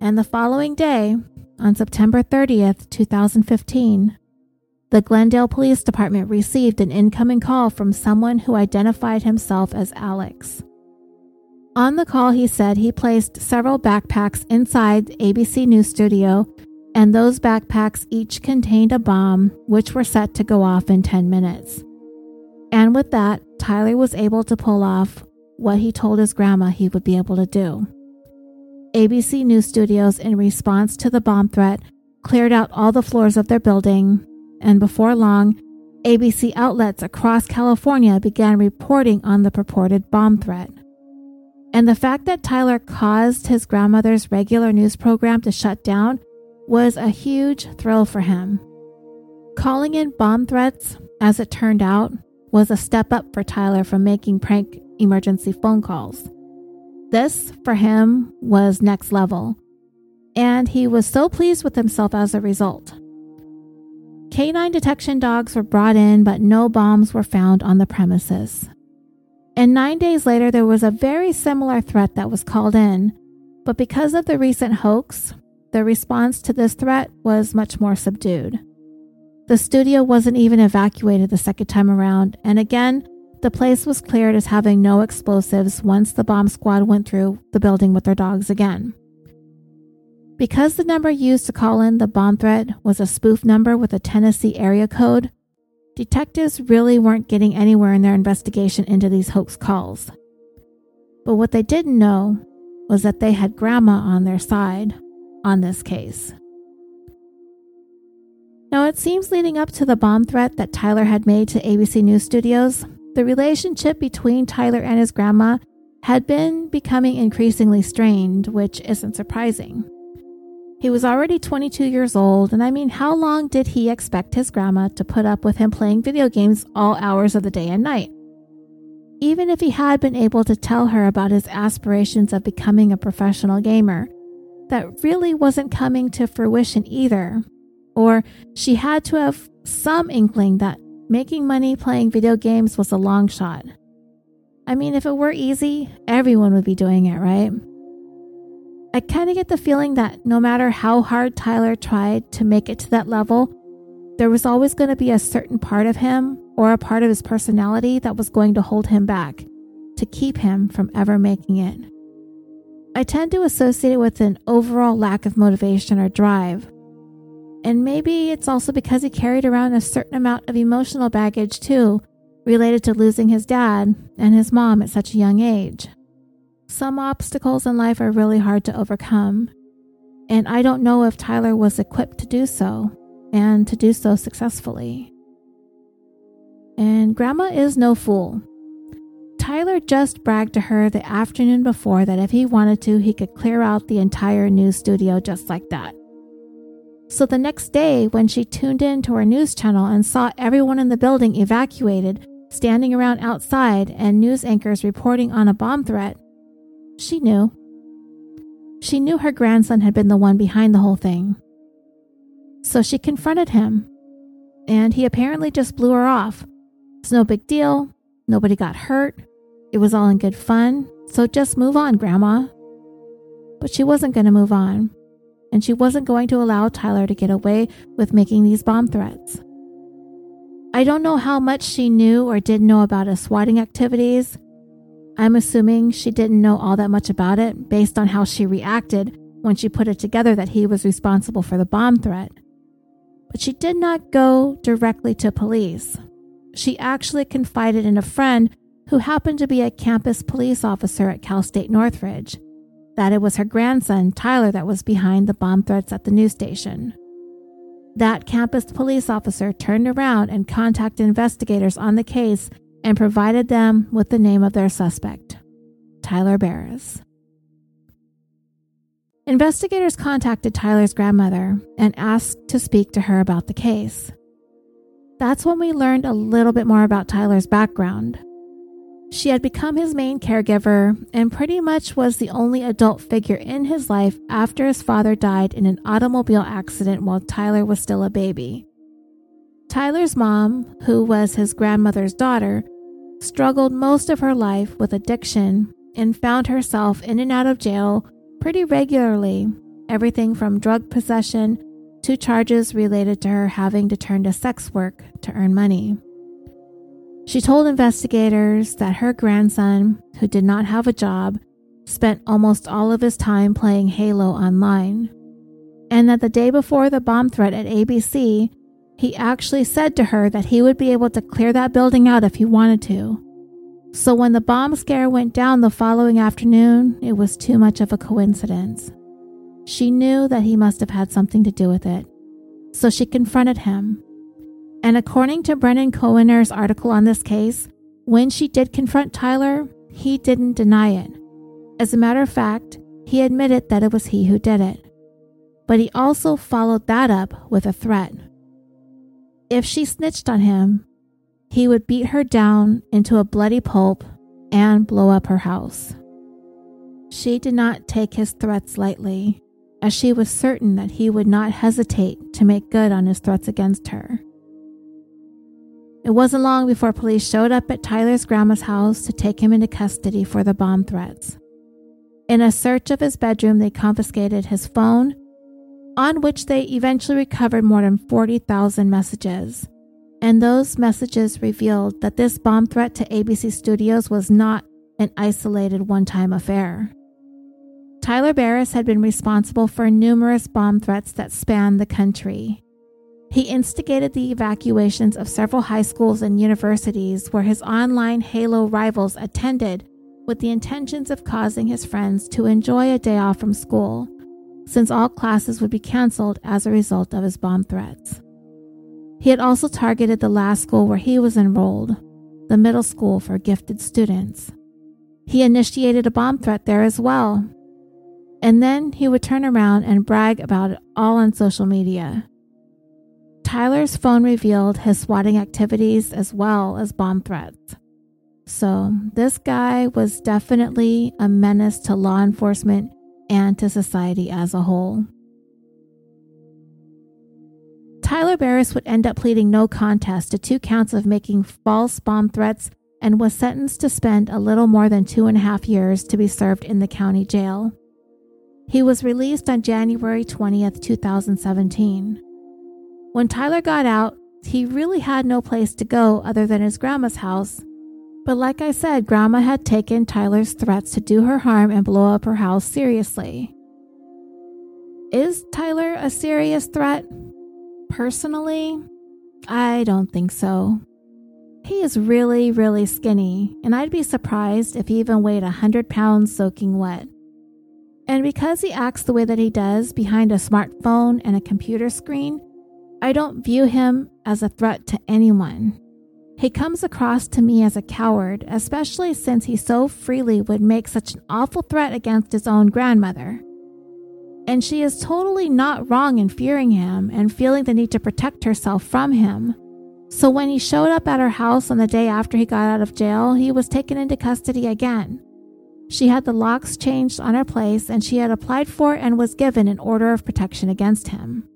And the following day, on September 30th, 2015, the Glendale Police Department received an incoming call from someone who identified himself as Alex. On the call, he said he placed several backpacks inside ABC News Studio, and those backpacks each contained a bomb, which were set to go off in 10 minutes. And with that, Tyler was able to pull off what he told his grandma he would be able to do. ABC News Studios, in response to the bomb threat, cleared out all the floors of their building, and before long, ABC outlets across California began reporting on the purported bomb threat. And the fact that Tyler caused his grandmother's regular news program to shut down was a huge thrill for him. Calling in bomb threats, as it turned out, was a step up for Tyler from making prank emergency phone calls. This, for him, was next level, and he was so pleased with himself as a result. Canine detection dogs were brought in, but no bombs were found on the premises. And nine days later, there was a very similar threat that was called in, but because of the recent hoax, the response to this threat was much more subdued. The studio wasn't even evacuated the second time around, and again, the place was cleared as having no explosives once the bomb squad went through the building with their dogs again. Because the number used to call in the bomb threat was a spoof number with a Tennessee area code, detectives really weren't getting anywhere in their investigation into these hoax calls. But what they didn't know was that they had Grandma on their side on this case. Now, it seems leading up to the bomb threat that Tyler had made to ABC News Studios, the relationship between Tyler and his grandma had been becoming increasingly strained, which isn't surprising. He was already 22 years old, and I mean, how long did he expect his grandma to put up with him playing video games all hours of the day and night? Even if he had been able to tell her about his aspirations of becoming a professional gamer, that really wasn't coming to fruition either. Or she had to have some inkling that making money playing video games was a long shot. I mean, if it were easy, everyone would be doing it, right? I kind of get the feeling that no matter how hard Tyler tried to make it to that level, there was always going to be a certain part of him or a part of his personality that was going to hold him back, to keep him from ever making it. I tend to associate it with an overall lack of motivation or drive, and maybe it's also because he carried around a certain amount of emotional baggage too, related to losing his dad and his mom at such a young age. Some obstacles in life are really hard to overcome, and I don't know if Tyler was equipped to do so and to do so successfully. And Grandma is no fool. Tyler just bragged to her the afternoon before that if he wanted to, he could clear out the entire new studio just like that. So the next day, when she tuned in to her news channel and saw everyone in the building evacuated, standing around outside, and news anchors reporting on a bomb threat, she knew. She knew her grandson had been the one behind the whole thing. So she confronted him, and he apparently just blew her off. It's no big deal. Nobody got hurt. It was all in good fun. So just move on, Grandma. But she wasn't going to move on and she wasn't going to allow Tyler to get away with making these bomb threats. I don't know how much she knew or didn't know about his swatting activities. I'm assuming she didn't know all that much about it based on how she reacted when she put it together that he was responsible for the bomb threat. But she did not go directly to police. She actually confided in a friend who happened to be a campus police officer at Cal State Northridge that it was her grandson, Tyler, that was behind the bomb threats at the news station. That campus police officer turned around and contacted investigators on the case and provided them with the name of their suspect, Tyler Barriss. Investigators contacted Tyler's grandmother and asked to speak to her about the case. That's when we learned a little bit more about Tyler's background. She had become his main caregiver and pretty much was the only adult figure in his life after his father died in an automobile accident while Tyler was still a baby. Tyler's mom, who was his grandmother's daughter, struggled most of her life with addiction and found herself in and out of jail pretty regularly, everything from drug possession to charges related to her having to turn to sex work to earn money. She told investigators that her grandson, who did not have a job, spent almost all of his time playing Halo online, and that the day before the bomb threat at ABC, he actually said to her that he would be able to clear that building out if he wanted to. So when the bomb scare went down the following afternoon, it was too much of a coincidence. She knew that he must have had something to do with it. So she confronted him and according to Brendan Koerner's article on this case, when she did confront Tyler, he didn't deny it. As a matter of fact, he admitted that it was he who did it. But he also followed that up with a threat. If she snitched on him, he would beat her down into a bloody pulp and blow up her house. She did not take his threats lightly, as she was certain that he would not hesitate to make good on his threats against her. It wasn't long before police showed up at Tyler's grandma's house to take him into custody for the bomb threats. In a search of his bedroom, they confiscated his phone, on which they eventually recovered more than 40,000 messages, And those messages revealed that this bomb threat to ABC Studios was not an isolated one time affair. Tyler Barriss had been responsible for numerous bomb threats that spanned the country. He instigated the evacuations of several high schools and universities where his online Halo rivals attended with the intentions of causing his friends to enjoy a day off from school, since all classes would be canceled as a result of his bomb threats. He had also targeted the last school where he was enrolled, the middle school for gifted students. He initiated a bomb threat there as well. And then he would turn around and brag about it all on social media. Tyler's phone revealed his swatting activities as well as bomb threats. So, this guy was definitely a menace to law enforcement and to society as a whole. Tyler Barriss would end up pleading no contest to two counts of making false bomb threats and was sentenced to spend a little more than two and a half years to be served in the county jail. He was released on January 20th, 2017. When Tyler got out, he really had no place to go other than his grandma's house. But like I said, grandma had taken Tyler's threats to do her harm and blow up her house seriously. Is Tyler a serious threat? Personally, I don't think so. He is really, really skinny, and I'd be surprised if he even weighed a 100 pounds soaking wet. And because he acts the way that he does behind a smartphone and a computer screen, I don't view him as a threat to anyone. He comes across to me as a coward, especially since he so freely would make such an awful threat against his own grandmother. And she is totally not wrong in fearing him and feeling the need to protect herself from him. So when he showed up at her house on the day after he got out of jail, he was taken into custody again. She had the locks changed on her place and she had applied for and was given an order of protection against him.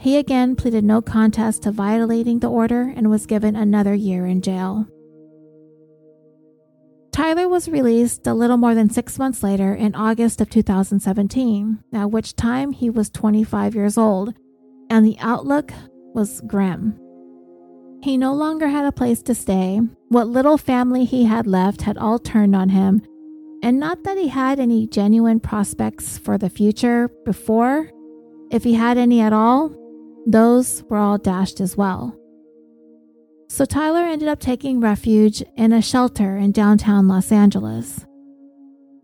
He again pleaded no contest to violating the order and was given another year in jail. Tyler was released a little more than six months later in August of 2017, at which time he was 25 years old, and the outlook was grim. He no longer had a place to stay. What little family he had left had all turned on him, and not that he had any genuine prospects for the future before. If he had any at all, those were all dashed as well. So Tyler ended up taking refuge in a shelter in downtown Los Angeles.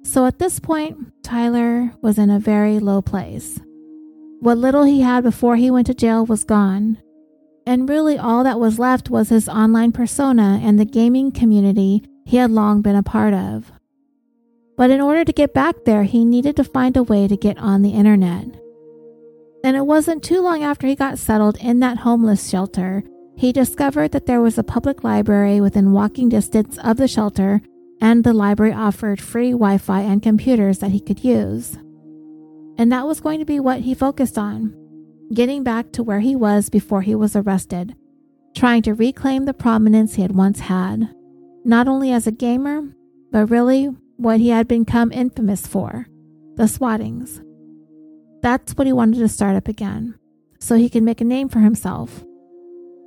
So at this point, Tyler was in a very low place. What little he had before he went to jail was gone. And really, all that was left was his online persona and the gaming community he had long been a part of. But in order to get back there, he needed to find a way to get on the internet. And it wasn't too long after he got settled in that homeless shelter, he discovered that there was a public library within walking distance of the shelter, and the library offered free Wi Fi and computers that he could use. And that was going to be what he focused on getting back to where he was before he was arrested, trying to reclaim the prominence he had once had, not only as a gamer, but really what he had become infamous for the swattings. That's what he wanted to start up again, so he could make a name for himself.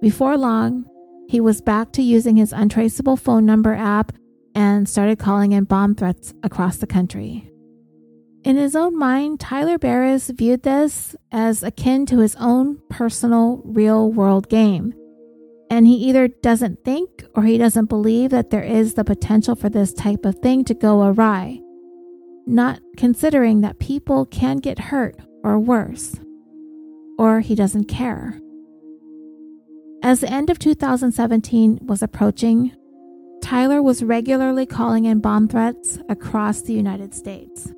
Before long, he was back to using his untraceable phone number app and started calling in bomb threats across the country. In his own mind, Tyler Barriss viewed this as akin to his own personal real world game. And he either doesn't think or he doesn't believe that there is the potential for this type of thing to go awry, not considering that people can get hurt or worse, or he doesn't care. As the end of 2017 was approaching, Tyler was regularly calling in bomb threats across the United States.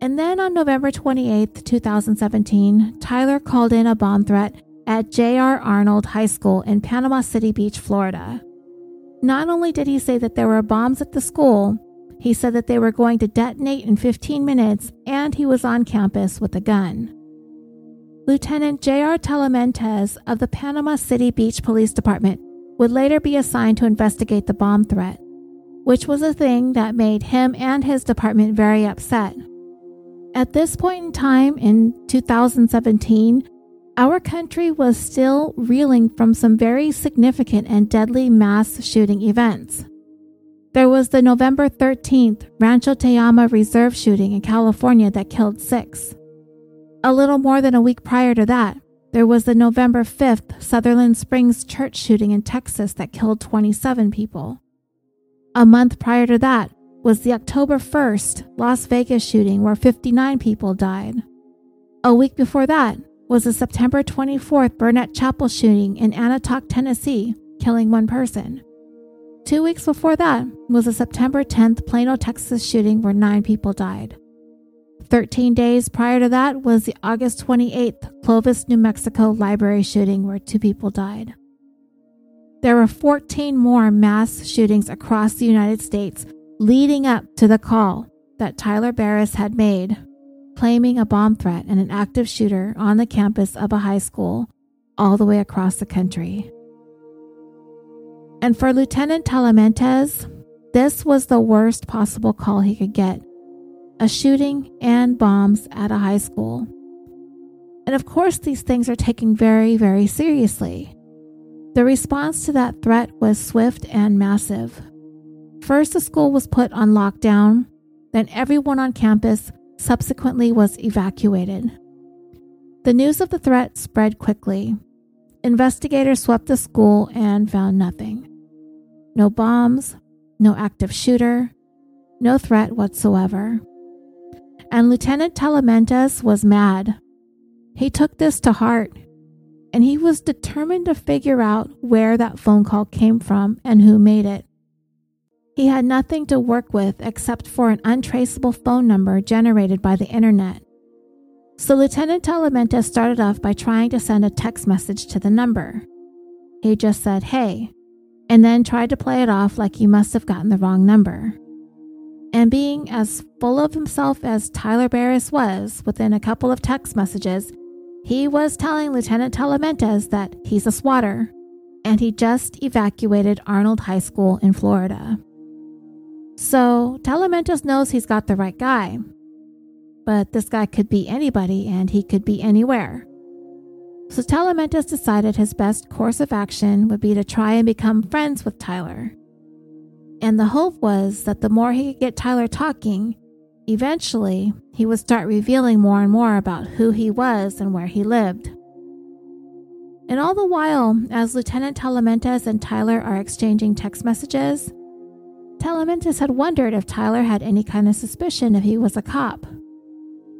And then on November 28, 2017, Tyler called in a bomb threat at J.R. Arnold High School in Panama City Beach, Florida. Not only did he say that there were bombs at the school, he said that they were going to detonate in 15 minutes and he was on campus with a gun. Lieutenant J.R. Talamantez of the Panama City Beach Police Department would later be assigned to investigate the bomb threat, which was a thing that made him and his department very upset. At this point in time in 2017, our country was still reeling from some very significant and deadly mass shooting events. There was the November 13th Rancho Tehama Reserve shooting in California that killed six. A little more than a week prior to that, there was the November 5th Sutherland Springs church shooting in Texas that killed 27 people. A month prior to that was the October 1st Las Vegas shooting where 59 people died. A week before that was the September 24th Burnette Chapel shooting in Antioch, Tennessee, killing one person. Two weeks before that was the September 10th Plano, Texas shooting where nine people died. 13 days prior to that was the August 28th Clovis, New Mexico library shooting where two people died. There were 14 more mass shootings across the United States leading up to the call that Tyler Barriss had made, claiming a bomb threat and an active shooter on the campus of a high school all the way across the country. And for Lieutenant Talamantez, this was the worst possible call he could get a shooting and bombs at a high school. And of course, these things are taken very, very seriously. The response to that threat was swift and massive. First, the school was put on lockdown, then, everyone on campus subsequently was evacuated. The news of the threat spread quickly. Investigators swept the school and found nothing no bombs, no active shooter, no threat whatsoever. And Lieutenant Talamantez was mad. He took this to heart and he was determined to figure out where that phone call came from and who made it. He had nothing to work with except for an untraceable phone number generated by the internet. So Lieutenant Talamantez started off by trying to send a text message to the number. He just said, hey, and then tried to play it off like he must have gotten the wrong number. And being as full of himself as Tyler Barriss was within a couple of text messages, he was telling Lieutenant Talamantez that he's a swatter and he just evacuated Arnold High School in Florida. So Talamantez knows he's got the right guy. But this guy could be anybody and he could be anywhere. So Talamantez decided his best course of action would be to try and become friends with Tyler. And the hope was that the more he could get Tyler talking, eventually he would start revealing more and more about who he was and where he lived. And all the while, as Lieutenant Talamantez and Tyler are exchanging text messages, Talamantez had wondered if Tyler had any kind of suspicion if he was a cop,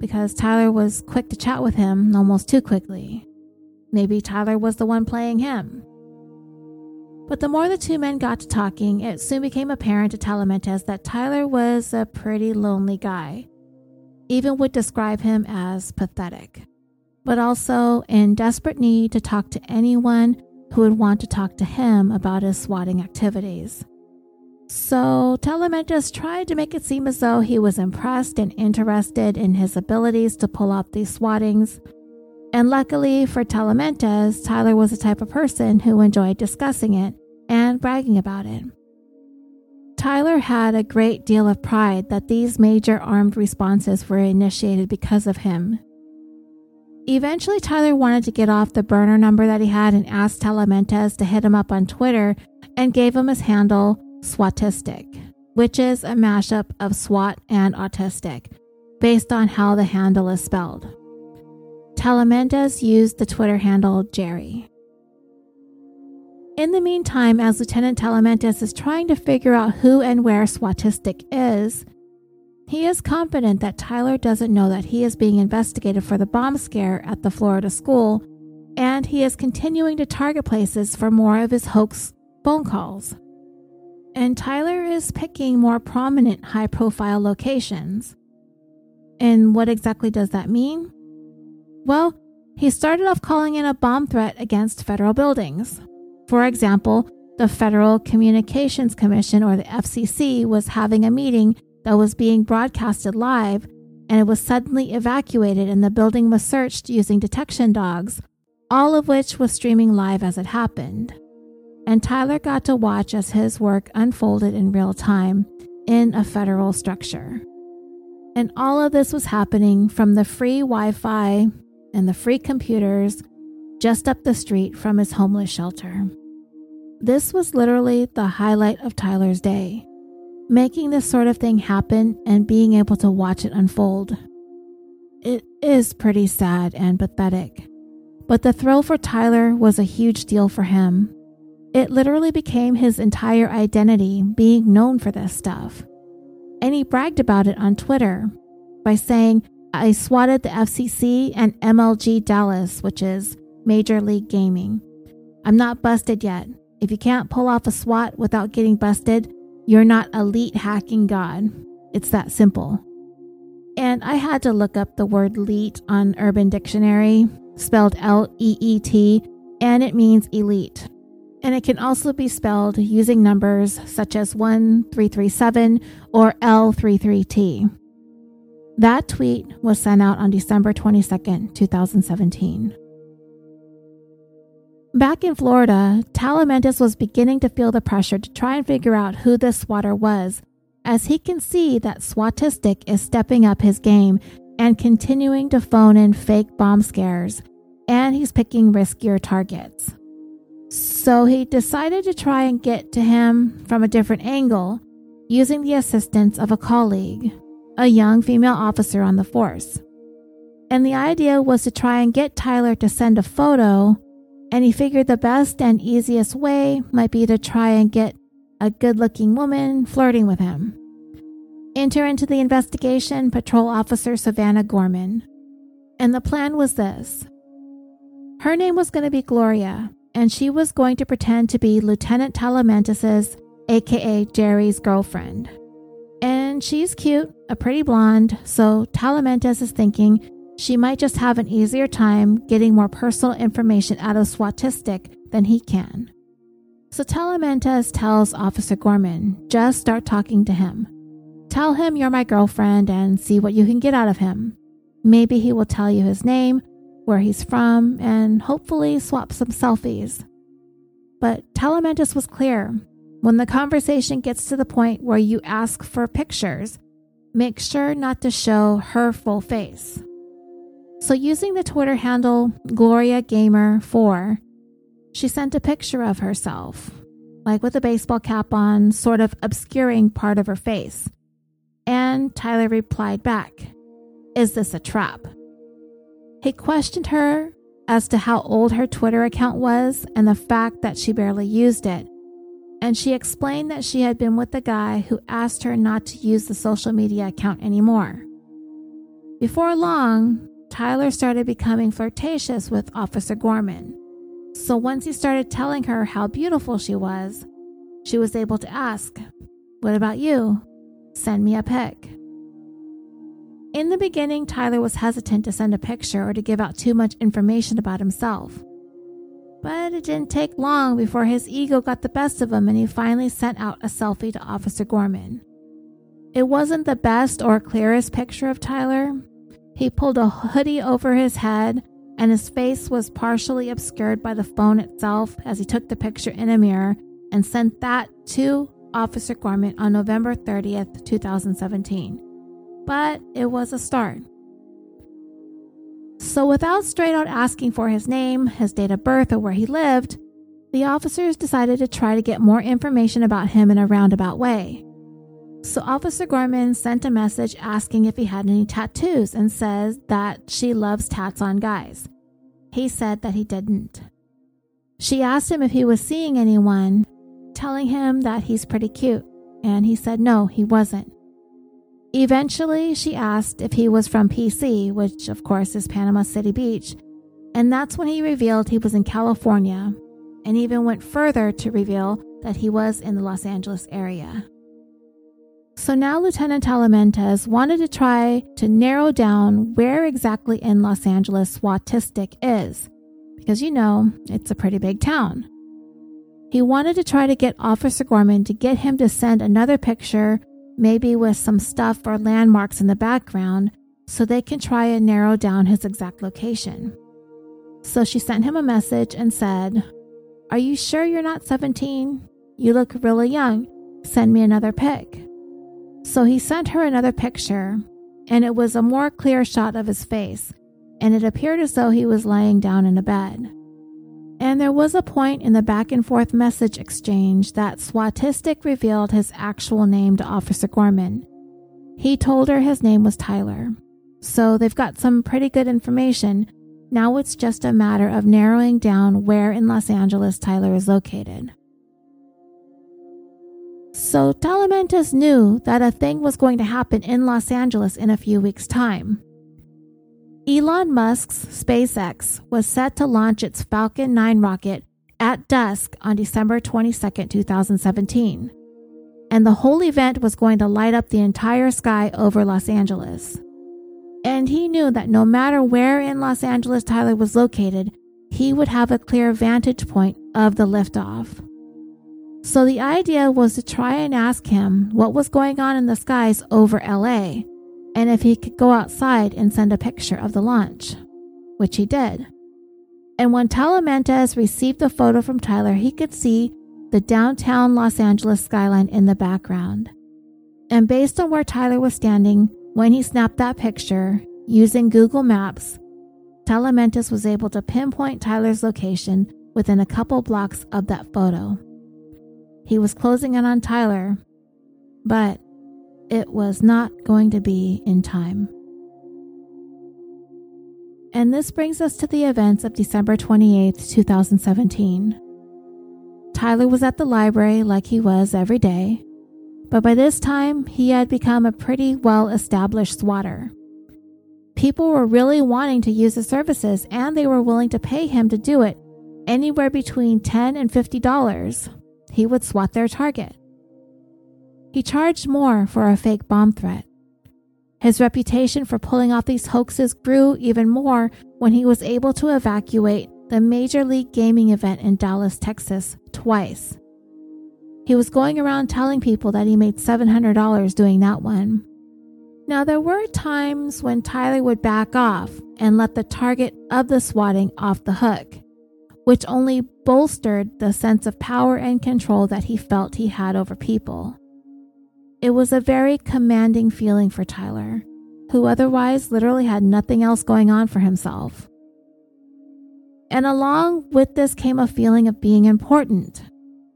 because Tyler was quick to chat with him almost too quickly. Maybe Tyler was the one playing him. But the more the two men got to talking, it soon became apparent to Talamantez that Tyler was a pretty lonely guy. Even would describe him as pathetic, but also in desperate need to talk to anyone who would want to talk to him about his swatting activities. So Talamantez tried to make it seem as though he was impressed and interested in his abilities to pull off these swattings, and luckily for Talamantez, Tyler was the type of person who enjoyed discussing it and bragging about it. Tyler had a great deal of pride that these major armed responses were initiated because of him. Eventually, Tyler wanted to get off the burner number that he had and asked Talamantez to hit him up on Twitter and gave him his handle, Swatistic, which is a mashup of SWAT and autistic, based on how the handle is spelled. Talamantez used the Twitter handle Jerry. In the meantime, as Lieutenant Talamantez is trying to figure out who and where Swatistic is, he is confident that Tyler doesn't know that he is being investigated for the bomb scare at the Florida school, and he is continuing to target places for more of his hoax phone calls. And Tyler is picking more prominent high profile locations. And what exactly does that mean? Well, he started off calling in a bomb threat against federal buildings. For example, the Federal Communications Commission, or the FCC, was having a meeting that was being broadcasted live, and it was suddenly evacuated, and the building was searched using detection dogs, all of which was streaming live as it happened. And Tyler got to watch as his work unfolded in real time in a federal structure. And all of this was happening from the free Wi Fi and the free computers just up the street from his homeless shelter. This was literally the highlight of Tyler's day, making this sort of thing happen and being able to watch it unfold. It is pretty sad and pathetic, but the thrill for Tyler was a huge deal for him. It literally became his entire identity being known for this stuff. And he bragged about it on Twitter by saying, I swatted the FCC and MLG Dallas, which is Major League Gaming. I'm not busted yet. If you can't pull off a SWAT without getting busted, you're not elite hacking god. It's that simple. And I had to look up the word leet on Urban Dictionary, spelled L E E T, and it means elite. And it can also be spelled using numbers such as 1337 or L33T. That tweet was sent out on December 22, 2017. Back in Florida, Talamantez was beginning to feel the pressure to try and figure out who this swatter was, as he can see that Swatistic is stepping up his game and continuing to phone in fake bomb scares, and he's picking riskier targets. So he decided to try and get to him from a different angle, using the assistance of a colleague a young female officer on the force. And the idea was to try and get Tyler to send a photo, and he figured the best and easiest way might be to try and get a good looking woman flirting with him. Enter into the investigation Patrol Officer Savannah Gorman. And the plan was this her name was going to be Gloria, and she was going to pretend to be Lieutenant Talamantez' aka Jerry's girlfriend. And she's cute, a pretty blonde, so Talamantez is thinking she might just have an easier time getting more personal information out of Swatistic than he can. So Talamantez tells Officer Gorman, just start talking to him. Tell him you're my girlfriend and see what you can get out of him. Maybe he will tell you his name, where he's from, and hopefully swap some selfies. But Talamantez was clear. When the conversation gets to the point where you ask for pictures, make sure not to show her full face. So, using the Twitter handle Gloria Gamer 4, she sent a picture of herself, like with a baseball cap on, sort of obscuring part of her face. And Tyler replied back, Is this a trap? He questioned her as to how old her Twitter account was and the fact that she barely used it and she explained that she had been with the guy who asked her not to use the social media account anymore. Before long, Tyler started becoming flirtatious with Officer Gorman. So once he started telling her how beautiful she was, she was able to ask, What about you? Send me a pic. In the beginning, Tyler was hesitant to send a picture or to give out too much information about himself. But it didn't take long before his ego got the best of him and he finally sent out a selfie to Officer Gorman. It wasn't the best or clearest picture of Tyler. He pulled a hoodie over his head and his face was partially obscured by the phone itself as he took the picture in a mirror and sent that to Officer Gorman on November 30th, 2017. But it was a start. So, without straight out asking for his name, his date of birth, or where he lived, the officers decided to try to get more information about him in a roundabout way. So, Officer Gorman sent a message asking if he had any tattoos and says that she loves tats on guys. He said that he didn't. She asked him if he was seeing anyone, telling him that he's pretty cute, and he said no, he wasn't. Eventually, she asked if he was from PC, which of course is Panama City Beach, and that's when he revealed he was in California, and even went further to reveal that he was in the Los Angeles area. So now Lieutenant Talamantez wanted to try to narrow down where exactly in Los Angeles Swatistic is, because you know, it's a pretty big town. He wanted to try to get Officer Gorman to get him to send another picture maybe with some stuff or landmarks in the background, so they can try and narrow down his exact location. So she sent him a message and said, Are you sure you're not 17? You look really young. Send me another pic. So he sent her another picture, and it was a more clear shot of his face, and it appeared as though he was laying down in a bed. And there was a point in the back and forth message exchange that Swatistic revealed his actual name to Officer Gorman. He told her his name was Tyler. So they've got some pretty good information. Now it's just a matter of narrowing down where in Los Angeles Tyler is located. So Talamantez knew that a thing was going to happen in Los Angeles in a few weeks' time. Elon Musk's SpaceX was set to launch its Falcon 9 rocket at dusk on December 22, 2017. And the whole event was going to light up the entire sky over Los Angeles. And he knew that no matter where in Los Angeles Tyler was located, he would have a clear vantage point of the liftoff. So the idea was to try and ask him what was going on in the skies over LA and if he could go outside and send a picture of the launch, which he did. And when Talamantez received the photo from Tyler, he could see the downtown Los Angeles skyline in the background. And based on where Tyler was standing when he snapped that picture using Google Maps, Talamantez was able to pinpoint Tyler's location within a couple blocks of that photo. He was closing in on Tyler, but it was not going to be in time. And this brings us to the events of December 28, 2017. Tyler was at the library like he was every day, but by this time he had become a pretty well established swatter. People were really wanting to use his services and they were willing to pay him to do it anywhere between 10 and $50. He would swat their target. He charged more for a fake bomb threat. His reputation for pulling off these hoaxes grew even more when he was able to evacuate the Major League Gaming event in Dallas, Texas, twice. He was going around telling people that he made $700 doing that one. Now, there were times when Tyler would back off and let the target of the swatting off the hook, which only bolstered the sense of power and control that he felt he had over people. It was a very commanding feeling for Tyler, who otherwise literally had nothing else going on for himself. And along with this came a feeling of being important,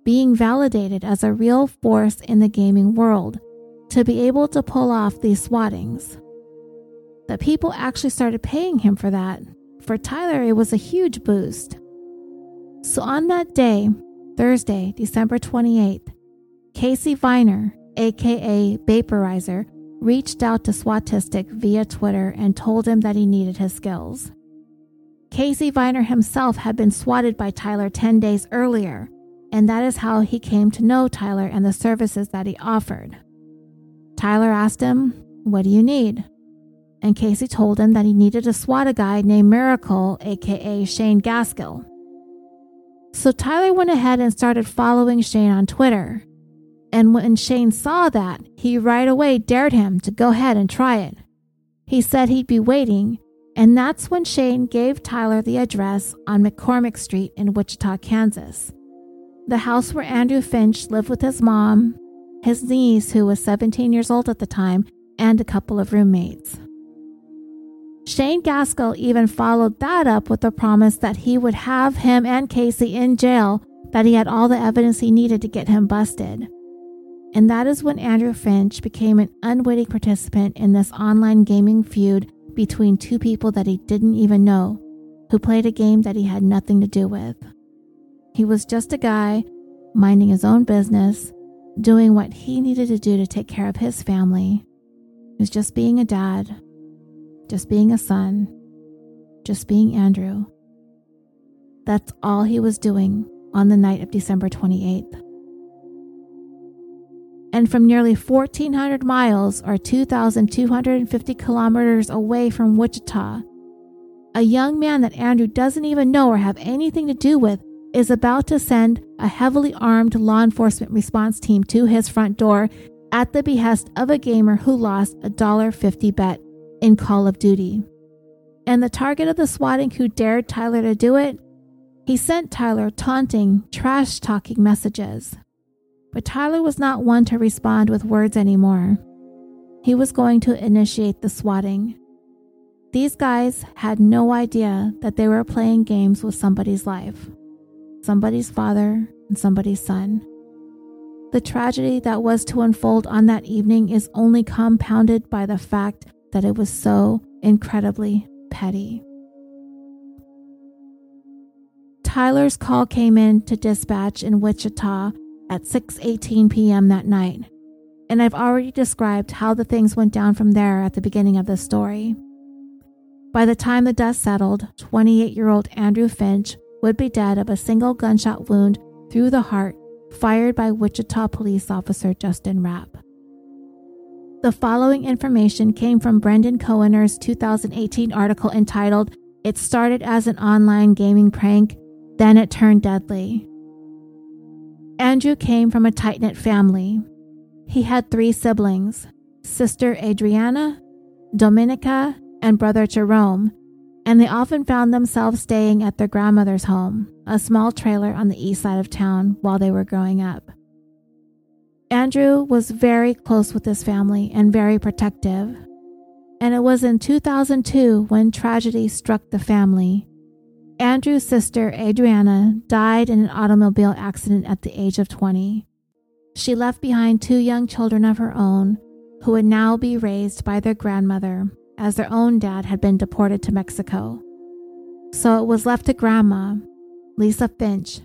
being validated as a real force in the gaming world, to be able to pull off these swattings. That people actually started paying him for that. For Tyler, it was a huge boost. So on that day, Thursday, December 28th, Casey Viner, aka Baperizer, reached out to Swatistic via Twitter and told him that he needed his skills. Casey Viner himself had been swatted by Tyler 10 days earlier, and that is how he came to know Tyler and the services that he offered. Tyler asked him, What do you need? And Casey told him that he needed to swat a guy named Miracle, aka Shane Gaskill. So Tyler went ahead and started following Shane on Twitter. And when Shane saw that, he right away dared him to go ahead and try it. He said he'd be waiting, and that's when Shane gave Tyler the address on McCormick Street in Wichita, Kansas. The house where Andrew Finch lived with his mom, his niece, who was 17 years old at the time, and a couple of roommates. Shane Gaskill even followed that up with the promise that he would have him and Casey in jail, that he had all the evidence he needed to get him busted. And that is when Andrew Finch became an unwitting participant in this online gaming feud between two people that he didn't even know, who played a game that he had nothing to do with. He was just a guy minding his own business, doing what he needed to do to take care of his family. He was just being a dad, just being a son, just being Andrew. That's all he was doing on the night of December 28th and from nearly 1,400 miles or 2,250 kilometers away from Wichita. A young man that Andrew doesn't even know or have anything to do with is about to send a heavily armed law enforcement response team to his front door at the behest of a gamer who lost a $1.50 bet in Call of Duty. And the target of the swatting who dared Tyler to do it? He sent Tyler taunting, trash talking messages. But Tyler was not one to respond with words anymore. He was going to initiate the swatting. These guys had no idea that they were playing games with somebody's life. somebody's father and somebody's son. The tragedy that was to unfold on that evening is only compounded by the fact that it was so incredibly petty. Tyler's call came in to dispatch in Wichita at 6:18 p.m. that night, and I've already described how the things went down from there at the beginning of the story. By the time the dust settled, 28-year-old Andrew Finch would be dead of a single gunshot wound through the heart fired by Wichita police officer Justin Rapp. The following information came from Brendan Koerner's 2018 article entitled It Started as an Online Gaming Prank, Then It Turned Deadly. Andrew came from a tight knit family. He had three siblings sister Adriana, Dominica, and brother Jerome, and they often found themselves staying at their grandmother's home, a small trailer on the east side of town, while they were growing up. Andrew was very close with his family and very protective. And it was in 2002 when tragedy struck the family. Andrew's sister, Adriana, died in an automobile accident at the age of 20. She left behind two young children of her own who would now be raised by their grandmother as their own dad had been deported to Mexico. So it was left to Grandma, Lisa Finch,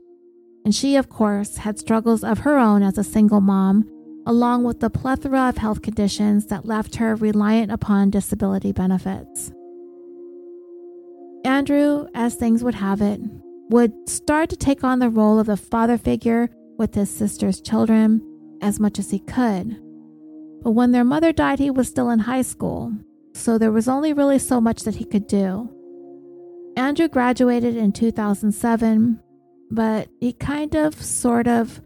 and she, of course, had struggles of her own as a single mom, along with the plethora of health conditions that left her reliant upon disability benefits. Andrew, as things would have it, would start to take on the role of the father figure with his sister's children as much as he could. But when their mother died, he was still in high school, so there was only really so much that he could do. Andrew graduated in 2007, but he kind of, sort of,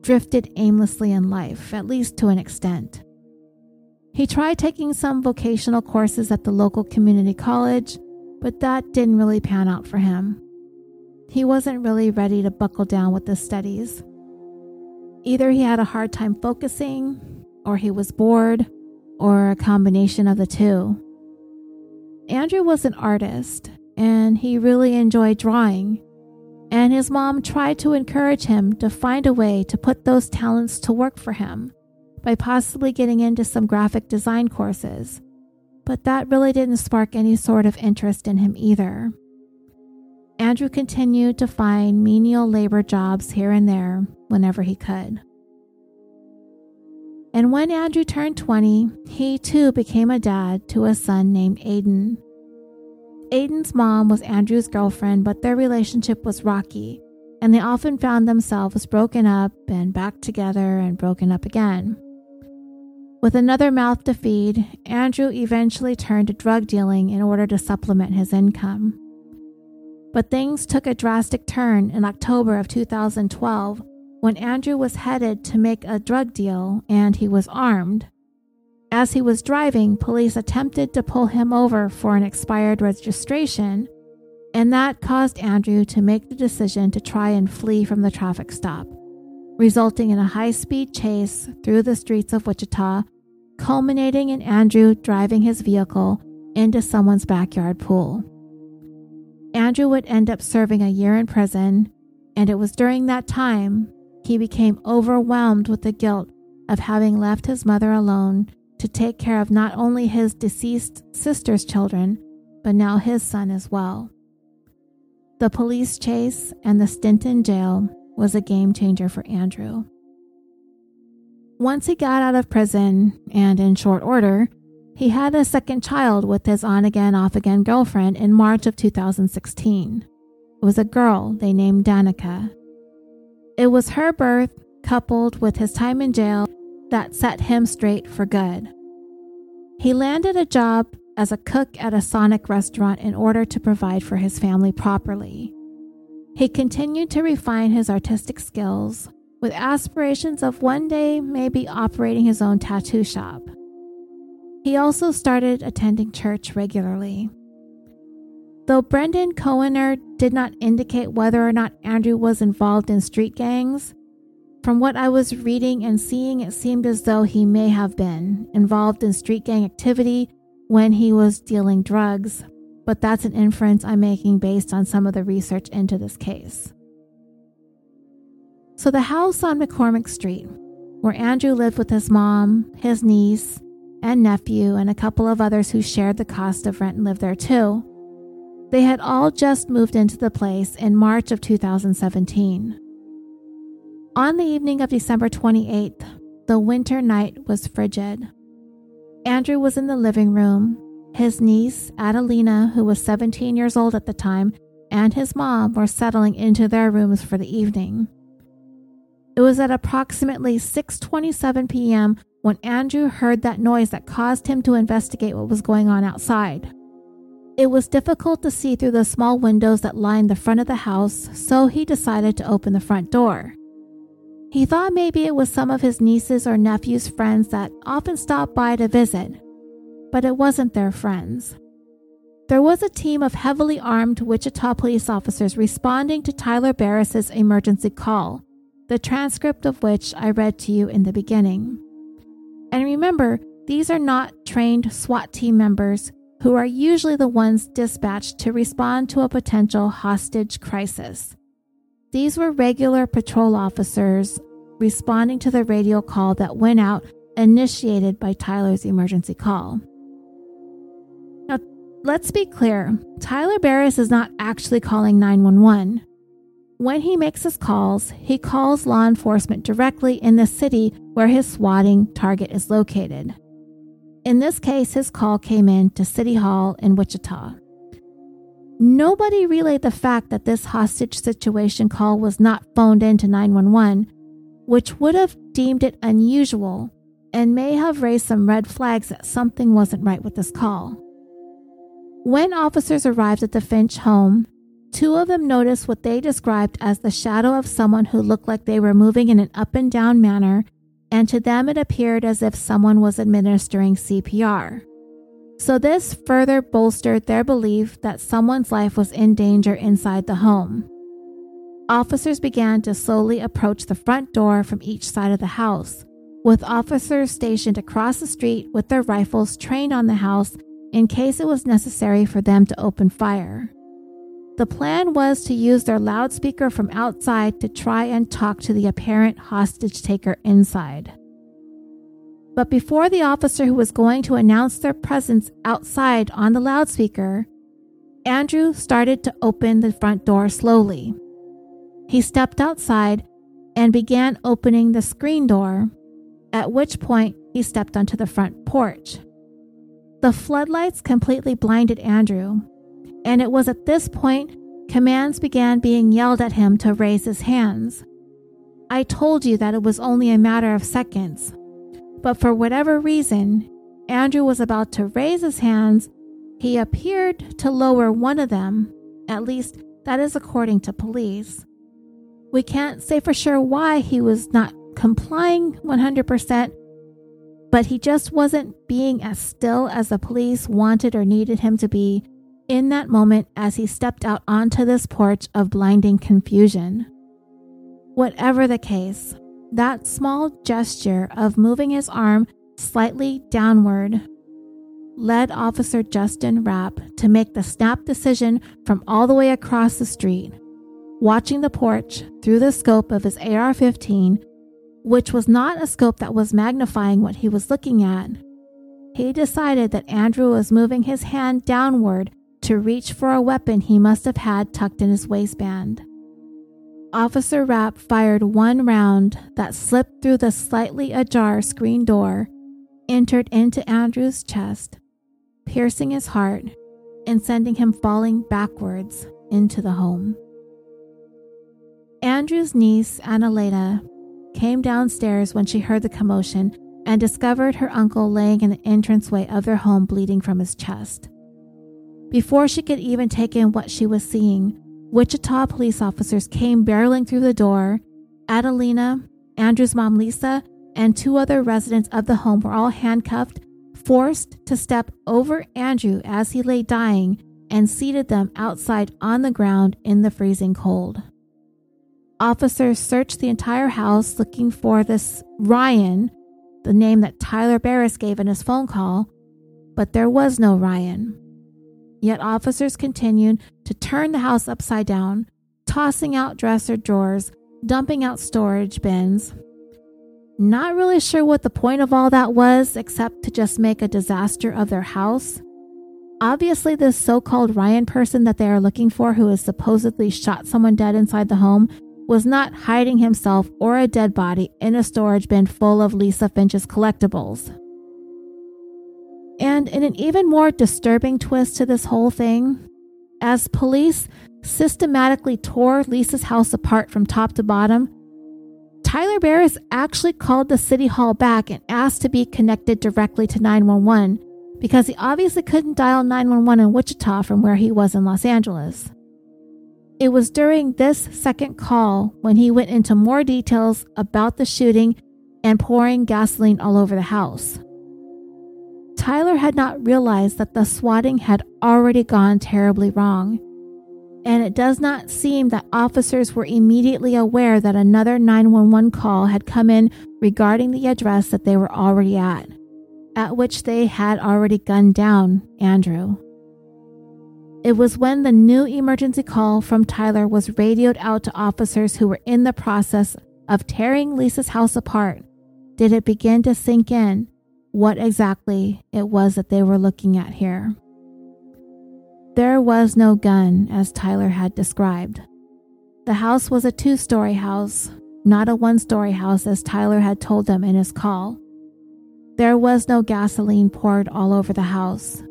drifted aimlessly in life, at least to an extent. He tried taking some vocational courses at the local community college, but that didn't really pan out for him. He wasn't really ready to buckle down with the studies. Either he had a hard time focusing, or he was bored, or a combination of the two. Andrew was an artist, and he really enjoyed drawing. And his mom tried to encourage him to find a way to put those talents to work for him by possibly getting into some graphic design courses. But that really didn't spark any sort of interest in him either. Andrew continued to find menial labor jobs here and there whenever he could. And when Andrew turned 20, he too became a dad to a son named Aiden. Aiden's mom was Andrew's girlfriend, but their relationship was rocky, and they often found themselves broken up and back together and broken up again. With another mouth to feed, Andrew eventually turned to drug dealing in order to supplement his income. But things took a drastic turn in October of 2012 when Andrew was headed to make a drug deal and he was armed. As he was driving, police attempted to pull him over for an expired registration, and that caused Andrew to make the decision to try and flee from the traffic stop, resulting in a high speed chase through the streets of Wichita, culminating in Andrew driving his vehicle into someone's backyard pool. Andrew would end up serving a year in prison, and it was during that time he became overwhelmed with the guilt of having left his mother alone to take care of not only his deceased sister's children, but now his son as well. The police chase and the stint in jail was a game changer for Andrew. Once he got out of prison, and in short order, he had a second child with his on again, off again girlfriend in March of 2016. It was a girl they named Danica, it was her birth, coupled with his time in jail, that set him straight for good. He landed a job as a cook at a Sonic restaurant in order to provide for his family properly. He continued to refine his artistic skills with aspirations of one day maybe operating his own tattoo shop. He also started attending church regularly. Though Brendan Koerner did not indicate whether or not Andrew was involved in street gangs, from what I was reading and seeing, it seemed as though he may have been involved in street gang activity when he was dealing drugs, but that's an inference I'm making based on some of the research into this case. So, the house on McCormick Street, where Andrew lived with his mom, his niece, and nephew, and a couple of others who shared the cost of rent and lived there too, they had all just moved into the place in March of 2017. On the evening of December 28th, the winter night was frigid. Andrew was in the living room. His niece, Adelina, who was 17 years old at the time, and his mom were settling into their rooms for the evening. It was at approximately 6:27 p.m. when Andrew heard that noise that caused him to investigate what was going on outside. It was difficult to see through the small windows that lined the front of the house, so he decided to open the front door. He thought maybe it was some of his nieces or nephews' friends that often stopped by to visit, but it wasn't their friends. There was a team of heavily armed Wichita police officers responding to Tyler Barriss's emergency call, the transcript of which I read to you in the beginning. And remember, these are not trained SWAT team members who are usually the ones dispatched to respond to a potential hostage crisis. These were regular patrol officers responding to the radio call that went out initiated by Tyler's emergency call. Now, let's be clear Tyler Barriss is not actually calling 911. When he makes his calls, he calls law enforcement directly in the city where his swatting target is located. In this case, his call came in to City Hall in Wichita. Nobody relayed the fact that this hostage situation call was not phoned in to 911, which would have deemed it unusual and may have raised some red flags that something wasn't right with this call. When officers arrived at the Finch home, two of them noticed what they described as the shadow of someone who looked like they were moving in an up and down manner, and to them it appeared as if someone was administering CPR. So, this further bolstered their belief that someone's life was in danger inside the home. Officers began to slowly approach the front door from each side of the house, with officers stationed across the street with their rifles trained on the house in case it was necessary for them to open fire. The plan was to use their loudspeaker from outside to try and talk to the apparent hostage taker inside. But before the officer who was going to announce their presence outside on the loudspeaker, Andrew started to open the front door slowly. He stepped outside and began opening the screen door, at which point he stepped onto the front porch. The floodlights completely blinded Andrew, and it was at this point commands began being yelled at him to raise his hands. I told you that it was only a matter of seconds, but for whatever reason, Andrew was about to raise his hands. He appeared to lower one of them, at least that is according to police. We can't say for sure why he was not complying 100%, but he just wasn't being as still as the police wanted or needed him to be in that moment as he stepped out onto this porch of blinding confusion. Whatever the case, that small gesture of moving his arm slightly downward led Officer Justin Rapp to make the snap decision from all the way across the street, watching the porch through the scope of his AR 15, which was not a scope that was magnifying what he was looking at. He decided that Andrew was moving his hand downward to reach for a weapon he must have had tucked in his waistband. Officer Rapp fired one round that slipped through the slightly ajar screen door, entered into Andrew's chest, piercing his heart and sending him falling backwards into the home. Andrew's niece, Annalena, came downstairs when she heard the commotion and discovered her uncle laying in the entranceway of their home bleeding from his chest. Before she could even take in what she was seeing, Wichita police officers came barreling through the door. Adelina, Andrew's mom Lisa, and two other residents of the home were all handcuffed, forced to step over Andrew as he lay dying, and seated them outside on the ground in the freezing cold. Officers searched the entire house looking for this Ryan, the name that Tyler Barriss gave in his phone call, but there was no Ryan. Yet officers continued to turn the house upside down, tossing out dresser drawers, dumping out storage bins. Not really sure what the point of all that was, except to just make a disaster of their house. Obviously, this so called Ryan person that they are looking for, who has supposedly shot someone dead inside the home, was not hiding himself or a dead body in a storage bin full of Lisa Finch's collectibles. And in an even more disturbing twist to this whole thing, as police systematically tore Lisa's house apart from top to bottom, Tyler Barriss actually called the city hall back and asked to be connected directly to 911 because he obviously couldn't dial 911 in Wichita from where he was in Los Angeles. It was during this second call when he went into more details about the shooting and pouring gasoline all over the house. Tyler had not realized that the swatting had already gone terribly wrong, and it does not seem that officers were immediately aware that another 911 call had come in regarding the address that they were already at, at which they had already gunned down Andrew. It was when the new emergency call from Tyler was radioed out to officers who were in the process of tearing Lisa's house apart did it begin to sink in what exactly it was that they were looking at here. There was no gun, as Tyler had described. The house was a two story house, not a one story house as Tyler had told them in his call. There was no gasoline poured all over the house.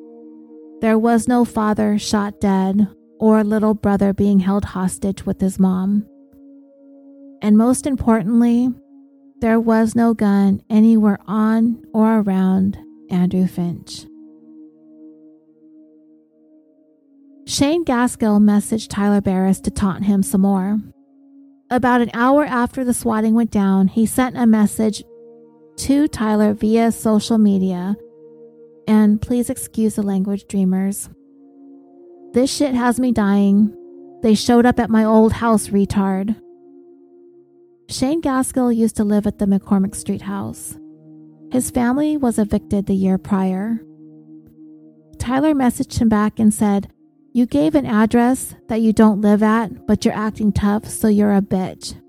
There was no father shot dead or little brother being held hostage with his mom. And most importantly, there was no gun anywhere on or around Andrew Finch. Shane Gaskill messaged Tyler Barriss to taunt him some more. About an hour after the swatting went down, he sent a message to Tyler via social media and please excuse the language, dreamers. This shit has me dying. They showed up at my old house, retard. Shane Gaskill used to live at the McCormick Street house. His family was evicted the year prior. Tyler messaged him back and said, You gave an address that you don't live at, but you're acting tough, so you're a bitch.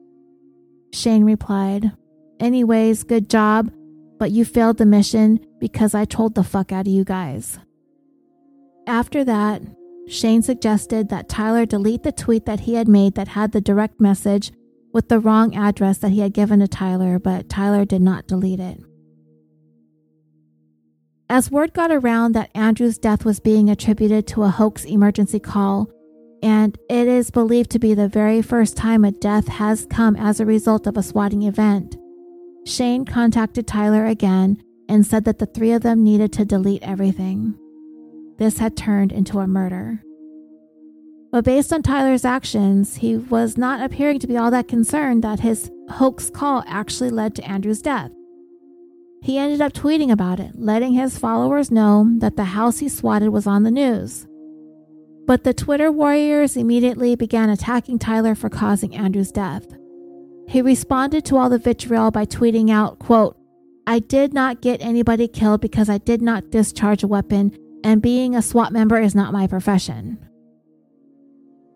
Shane replied, Anyways, good job, but you failed the mission because I told the fuck out of you guys. After that, Shane suggested that Tyler delete the tweet that he had made that had the direct message with the wrong address that he had given to Tyler, but Tyler did not delete it. As word got around that Andrew's death was being attributed to a hoax emergency call, and it is believed to be the very first time a death has come as a result of a swatting event, Shane contacted Tyler again and said that the three of them needed to delete everything. This had turned into a murder. But based on Tyler's actions, he was not appearing to be all that concerned that his hoax call actually led to Andrew's death. He ended up tweeting about it, letting his followers know that the house he swatted was on the news. But the Twitter warriors immediately began attacking Tyler for causing Andrew's death. He responded to all the vitriol by tweeting out, quote, I did not get anybody killed because I did not discharge a weapon, and being a SWAT member is not my profession.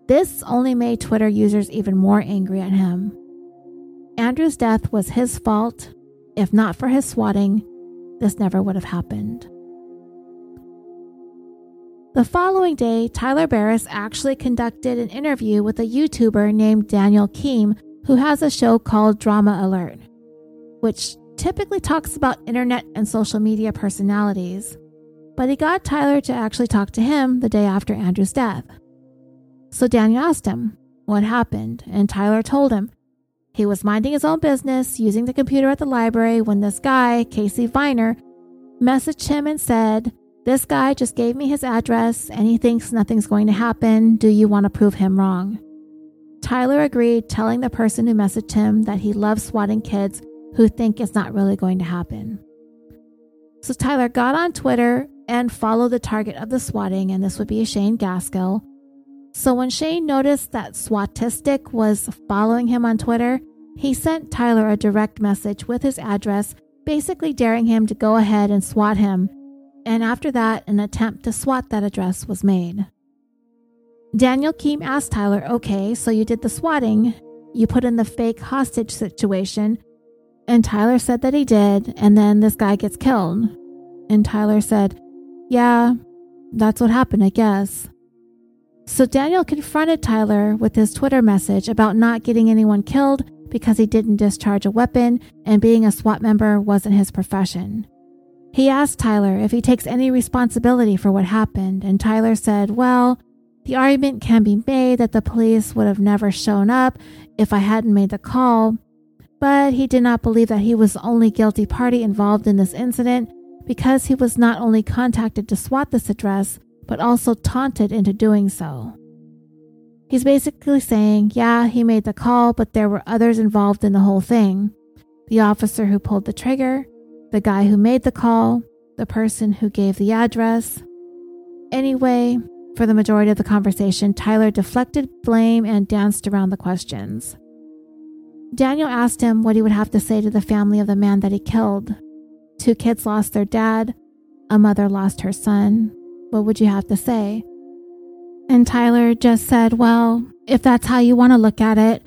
This only made Twitter users even more angry at him. Andrew's death was his fault. If not for his swatting, this never would have happened. The following day, Tyler Barriss actually conducted an interview with a YouTuber named Daniel Keem, who has a show called Drama Alert, which typically talks about internet and social media personalities, but he got Tyler to actually talk to him the day after Andrew's death. So Daniel asked him what happened, and Tyler told him he was minding his own business using the computer at the library when this guy, Casey Viner, messaged him and said, This guy just gave me his address and he thinks nothing's going to happen. Do you want to prove him wrong? Tyler agreed, telling the person who messaged him that he loves swatting kids who think it's not really going to happen. So Tyler got on Twitter and followed the target of the swatting, and this would be Shane Gaskill. So when Shane noticed that Swatistic was following him on Twitter, he sent Tyler a direct message with his address, basically daring him to go ahead and swat him. And after that, an attempt to swat that address was made. Daniel Keem asked Tyler, Okay, so you did the swatting. you put in the fake hostage situation. And Tyler said that he did, and then this guy gets killed. And Tyler said, Yeah, that's what happened, I guess. So Daniel confronted Tyler with his Twitter message about not getting anyone killed because he didn't discharge a weapon and being a SWAT member wasn't his profession. He asked Tyler if he takes any responsibility for what happened, and Tyler said, Well, the argument can be made that the police would have never shown up if I hadn't made the call, but he did not believe that he was the only guilty party involved in this incident because he was not only contacted to swat this address, but also taunted into doing so. He's basically saying, yeah, he made the call, but there were others involved in the whole thing. The officer who pulled the trigger, the guy who made the call, the person who gave the address. Anyway, for the majority of the conversation, Tyler deflected blame and danced around the questions. Daniel asked him what he would have to say to the family of the man that he killed. Two kids lost their dad, a mother lost her son. What would you have to say? And Tyler just said, Well, if that's how you want to look at it,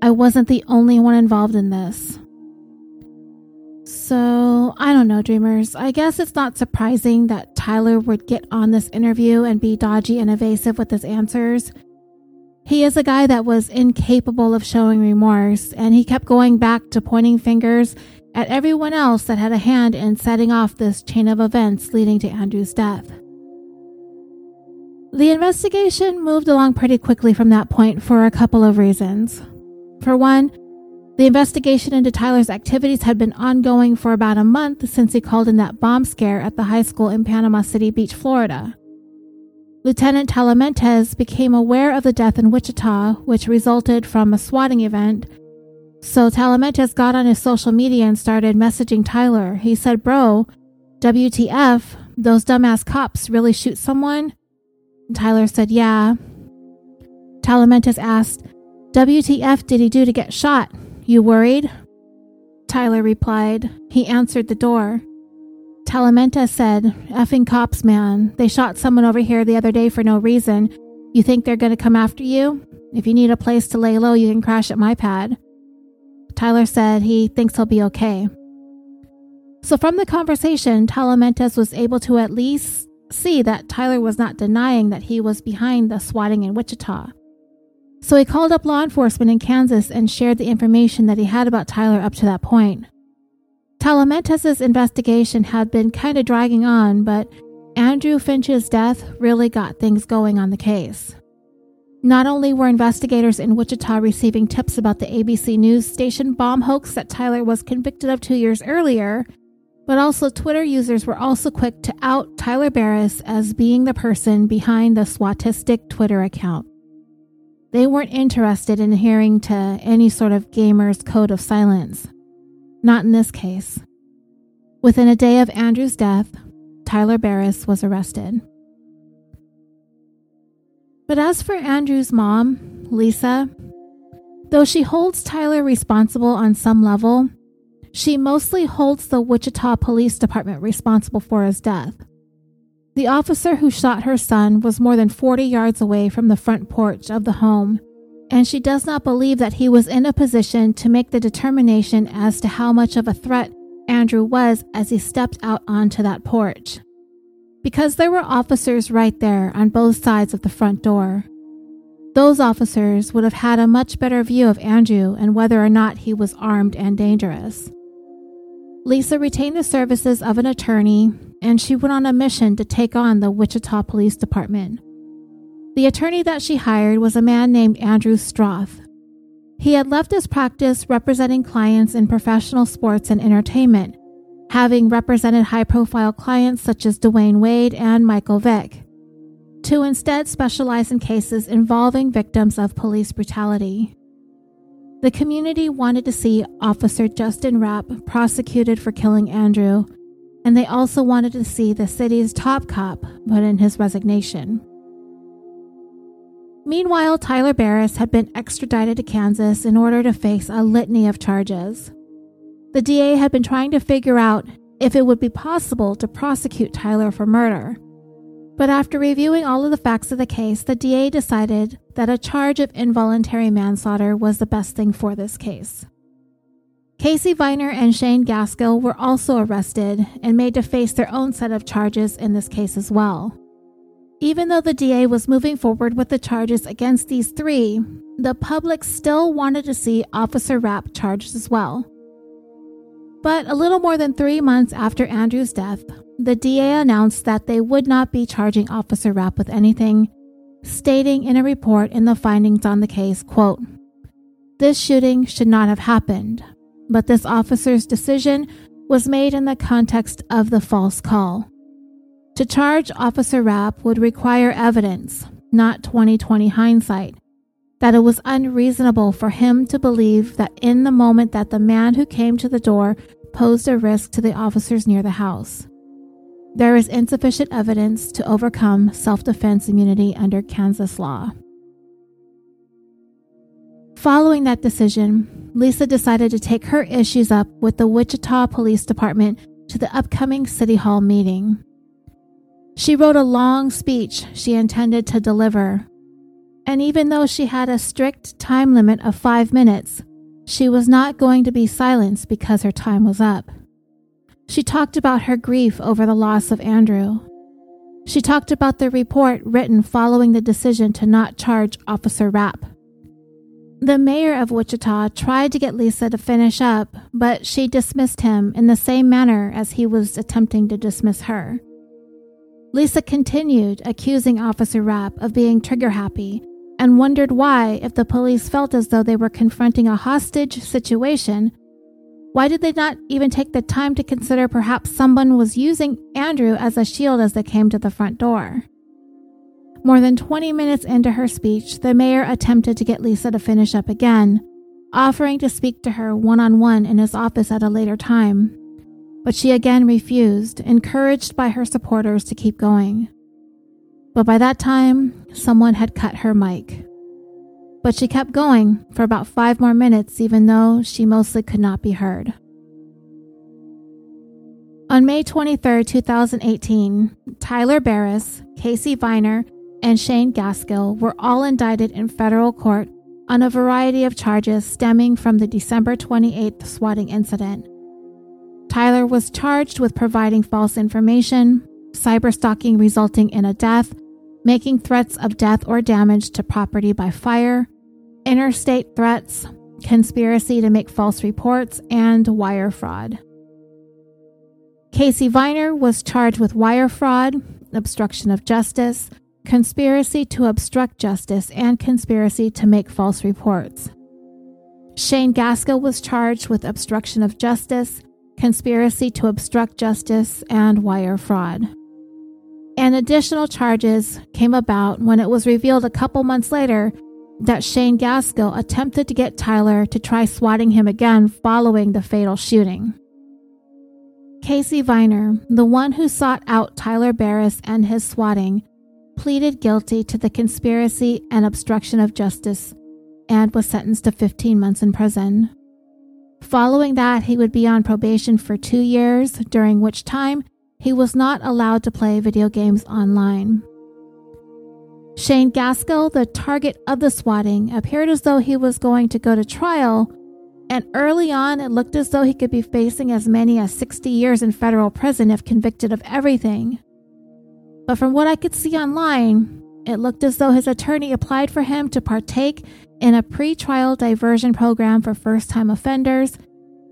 I wasn't the only one involved in this. So, I don't know, dreamers. I guess it's not surprising that Tyler would get on this interview and be dodgy and evasive with his answers. He is a guy that was incapable of showing remorse, and he kept going back to pointing fingers at everyone else that had a hand in setting off this chain of events leading to Andrew's death. The investigation moved along pretty quickly from that point for a couple of reasons. For one, the investigation into Tyler's activities had been ongoing for about a month since he called in that bomb scare at the high school in Panama City Beach, Florida. Lieutenant Talamantez became aware of the death in Wichita, which resulted from a swatting event. So Talamantez got on his social media and started messaging Tyler. He said, Bro, WTF, those dumbass cops really shoot someone? Tyler said, Yeah. Talamantez asked, WTF did he do to get shot? You worried? Tyler replied. He answered the door. Talamantez said, Effing cops, man. They shot someone over here the other day for no reason. You think they're going to come after you? If you need a place to lay low, you can crash at my pad. Tyler said he thinks he'll be okay. So, from the conversation, Talamantez was able to at least see that Tyler was not denying that he was behind the swatting in Wichita. So he called up law enforcement in Kansas and shared the information that he had about Tyler up to that point. Talamantez' investigation had been kind of dragging on, but Andrew Finch's death really got things going on the case. Not only were investigators in Wichita receiving tips about the ABC News station bomb hoax that Tyler was convicted of two years earlier, but also, Twitter users were also quick to out Tyler Barriss as being the person behind the Swatistic Twitter account. They weren't interested in adhering to any sort of gamer's code of silence. Not in this case. Within a day of Andrew's death, Tyler Barriss was arrested. But as for Andrew's mom, Lisa, though she holds Tyler responsible on some level, she mostly holds the Wichita Police Department responsible for his death. The officer who shot her son was more than 40 yards away from the front porch of the home, and she does not believe that he was in a position to make the determination as to how much of a threat Andrew was as he stepped out onto that porch. Because there were officers right there on both sides of the front door. Those officers would have had a much better view of Andrew and whether or not he was armed and dangerous. Lisa retained the services of an attorney and she went on a mission to take on the Wichita Police Department. The attorney that she hired was a man named Andrew Stroth. He had left his practice representing clients in professional sports and entertainment, having represented high profile clients such as Dwyane Wade and Michael Vick, to instead specialize in cases involving victims of police brutality. The community wanted to see Officer Justin Rapp prosecuted for killing Andrew, and they also wanted to see the city's top cop put in his resignation. Meanwhile, Tyler Barriss had been extradited to Kansas in order to face a litany of charges. The DA had been trying to figure out if it would be possible to prosecute Tyler for murder. But after reviewing all of the facts of the case, the DA decided that a charge of involuntary manslaughter was the best thing for this case. Casey Viner and Shane Gaskill were also arrested and made to face their own set of charges in this case as well. Even though the DA was moving forward with the charges against these three, the public still wanted to see Officer Rapp charged as well. But a little more than three months after Andrew's death, the DA announced that they would not be charging Officer Rapp with anything, stating in a report in the findings on the case, quote, This shooting should not have happened, but this officer's decision was made in the context of the false call. To charge Officer Rapp would require evidence, not 2020 hindsight, that it was unreasonable for him to believe that in the moment that the man who came to the door posed a risk to the officers near the house. There is insufficient evidence to overcome self defense immunity under Kansas law. Following that decision, Lisa decided to take her issues up with the Wichita Police Department to the upcoming City Hall meeting. She wrote a long speech she intended to deliver, and even though she had a strict time limit of five minutes, she was not going to be silenced because her time was up. She talked about her grief over the loss of Andrew. She talked about the report written following the decision to not charge Officer Rapp. The mayor of Wichita tried to get Lisa to finish up, but she dismissed him in the same manner as he was attempting to dismiss her. Lisa continued accusing Officer Rapp of being trigger happy and wondered why, if the police felt as though they were confronting a hostage situation, why did they not even take the time to consider perhaps someone was using Andrew as a shield as they came to the front door? More than 20 minutes into her speech, the mayor attempted to get Lisa to finish up again, offering to speak to her one on one in his office at a later time. But she again refused, encouraged by her supporters to keep going. But by that time, someone had cut her mic. But she kept going for about five more minutes, even though she mostly could not be heard. On May 23, 2018, Tyler Barriss, Casey Viner, and Shane Gaskill were all indicted in federal court on a variety of charges stemming from the December 28th swatting incident. Tyler was charged with providing false information, cyberstalking resulting in a death, making threats of death or damage to property by fire, interstate threats, conspiracy to make false reports, and wire fraud. Casey Viner was charged with wire fraud, obstruction of justice, conspiracy to obstruct justice, and conspiracy to make false reports. Shane Gaskill was charged with obstruction of justice, conspiracy to obstruct justice, and wire fraud. And additional charges came about when it was revealed a couple months later that Shane Gaskill attempted to get Tyler to try swatting him again following the fatal shooting. Casey Viner, the one who sought out Tyler Barriss and his swatting, pleaded guilty to the conspiracy and obstruction of justice and was sentenced to 15 months in prison. Following that, he would be on probation for two years, during which time he was not allowed to play video games online. Shane Gaskill, the target of the swatting, appeared as though he was going to go to trial, and early on it looked as though he could be facing as many as 60 years in federal prison if convicted of everything. But from what I could see online, it looked as though his attorney applied for him to partake in a pre-trial diversion program for first-time offenders,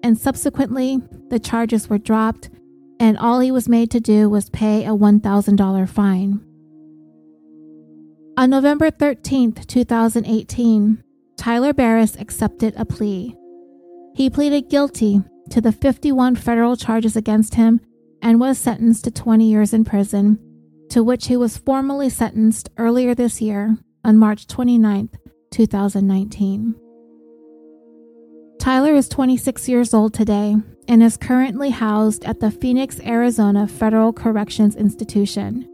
and subsequently the charges were dropped, and all he was made to do was pay a $1,000 fine. On November 13, 2018, Tyler Barriss accepted a plea. He pleaded guilty to the 51 federal charges against him and was sentenced to 20 years in prison, to which he was formally sentenced earlier this year on March 29, 2019. Tyler is 26 years old today and is currently housed at the Phoenix, Arizona Federal Corrections Institution.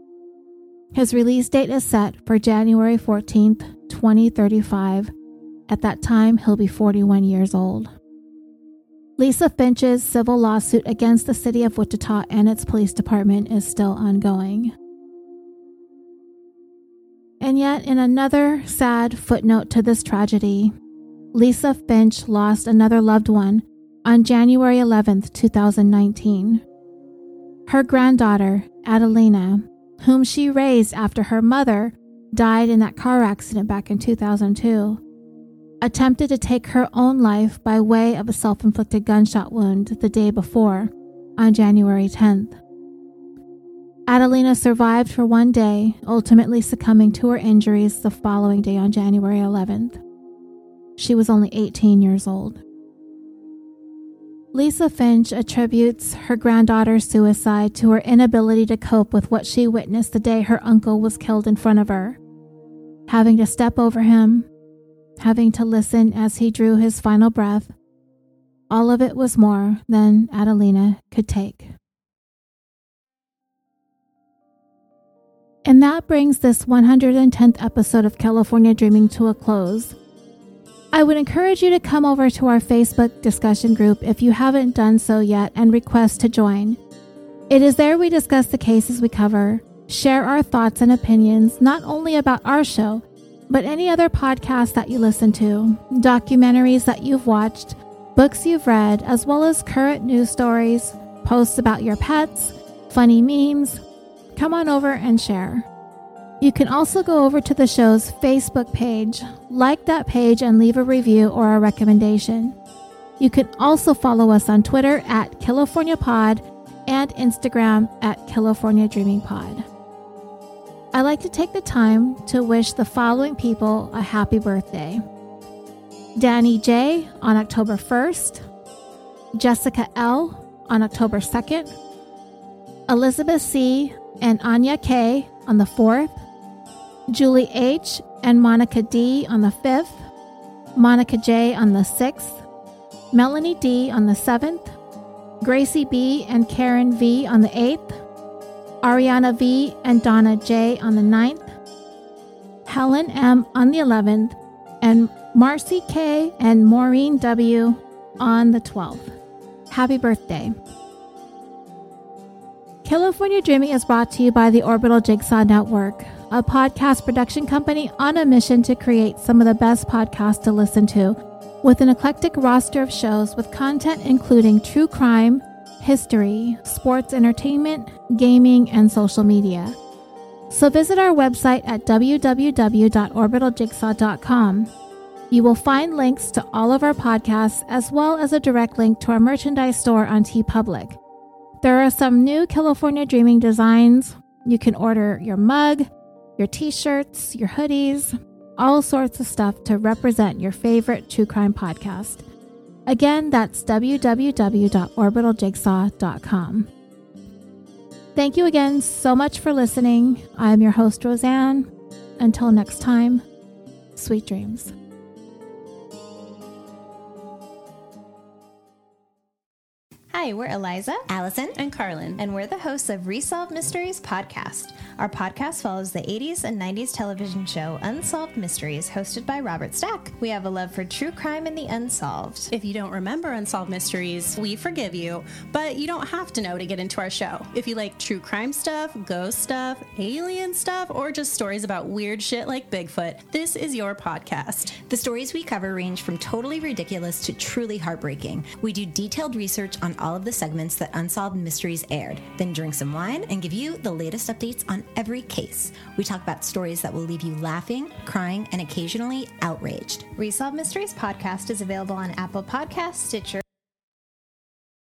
His release date is set for January 14th, 2035. At that time, he'll be 41 years old. Lisa Finch's civil lawsuit against the city of Wichita and its police department is still ongoing. And yet, in another sad footnote to this tragedy, Lisa Finch lost another loved one on January 11th, 2019. Her granddaughter, Adelina, whom she raised after her mother died in that car accident back in 2002, attempted to take her own life by way of a self inflicted gunshot wound the day before, on January 10th. Adelina survived for one day, ultimately succumbing to her injuries the following day on January 11th. She was only 18 years old. Lisa Finch attributes her granddaughter's suicide to her inability to cope with what she witnessed the day her uncle was killed in front of her. Having to step over him, having to listen as he drew his final breath, all of it was more than Adelina could take. And that brings this 110th episode of California Dreaming to a close. I would encourage you to come over to our Facebook discussion group if you haven't done so yet and request to join. It is there we discuss the cases we cover, share our thoughts and opinions not only about our show, but any other podcasts that you listen to, documentaries that you've watched, books you've read, as well as current news stories, posts about your pets, funny memes. Come on over and share. You can also go over to the show's Facebook page, like that page, and leave a review or a recommendation. You can also follow us on Twitter at California Pod and Instagram at California Dreaming Pod. I like to take the time to wish the following people a happy birthday Danny J on October 1st, Jessica L on October 2nd, Elizabeth C and Anya K on the 4th, Julie H. and Monica D. on the 5th, Monica J. on the 6th, Melanie D. on the 7th, Gracie B. and Karen V. on the 8th, Ariana V. and Donna J. on the 9th, Helen M. on the 11th, and Marcy K. and Maureen W. on the 12th. Happy birthday. California Dreaming is brought to you by the Orbital Jigsaw Network a podcast production company on a mission to create some of the best podcasts to listen to, with an eclectic roster of shows with content including true crime, history, sports entertainment, gaming, and social media. So visit our website at www.orbitaljigsaw.com. You will find links to all of our podcasts as well as a direct link to our merchandise store on TeePublic. There are some new California Dreaming designs. You can order your mug, your t shirts, your hoodies, all sorts of stuff to represent your favorite true crime podcast. Again, that's www.orbitaljigsaw.com. Thank you again so much for listening. I'm your host, Roseanne. Until next time, sweet dreams. Hi, we're Eliza, Allison, and Carlin, and we're the hosts of Resolved Mysteries podcast. Our podcast follows the 80s and 90s television show Unsolved Mysteries, hosted by Robert Stack. We have a love for true crime and the unsolved. If you don't remember Unsolved Mysteries, we forgive you, but you don't have to know to get into our show. If you like true crime stuff, ghost stuff, alien stuff, or just stories about weird shit like Bigfoot, this is your podcast. The stories we cover range from totally ridiculous to truly heartbreaking. We do detailed research on all of the segments that Unsolved Mysteries aired, then drink some wine and give you the latest updates on every case. We talk about stories that will leave you laughing, crying, and occasionally outraged. Resolved Mysteries podcast is available on Apple Podcasts, Stitcher,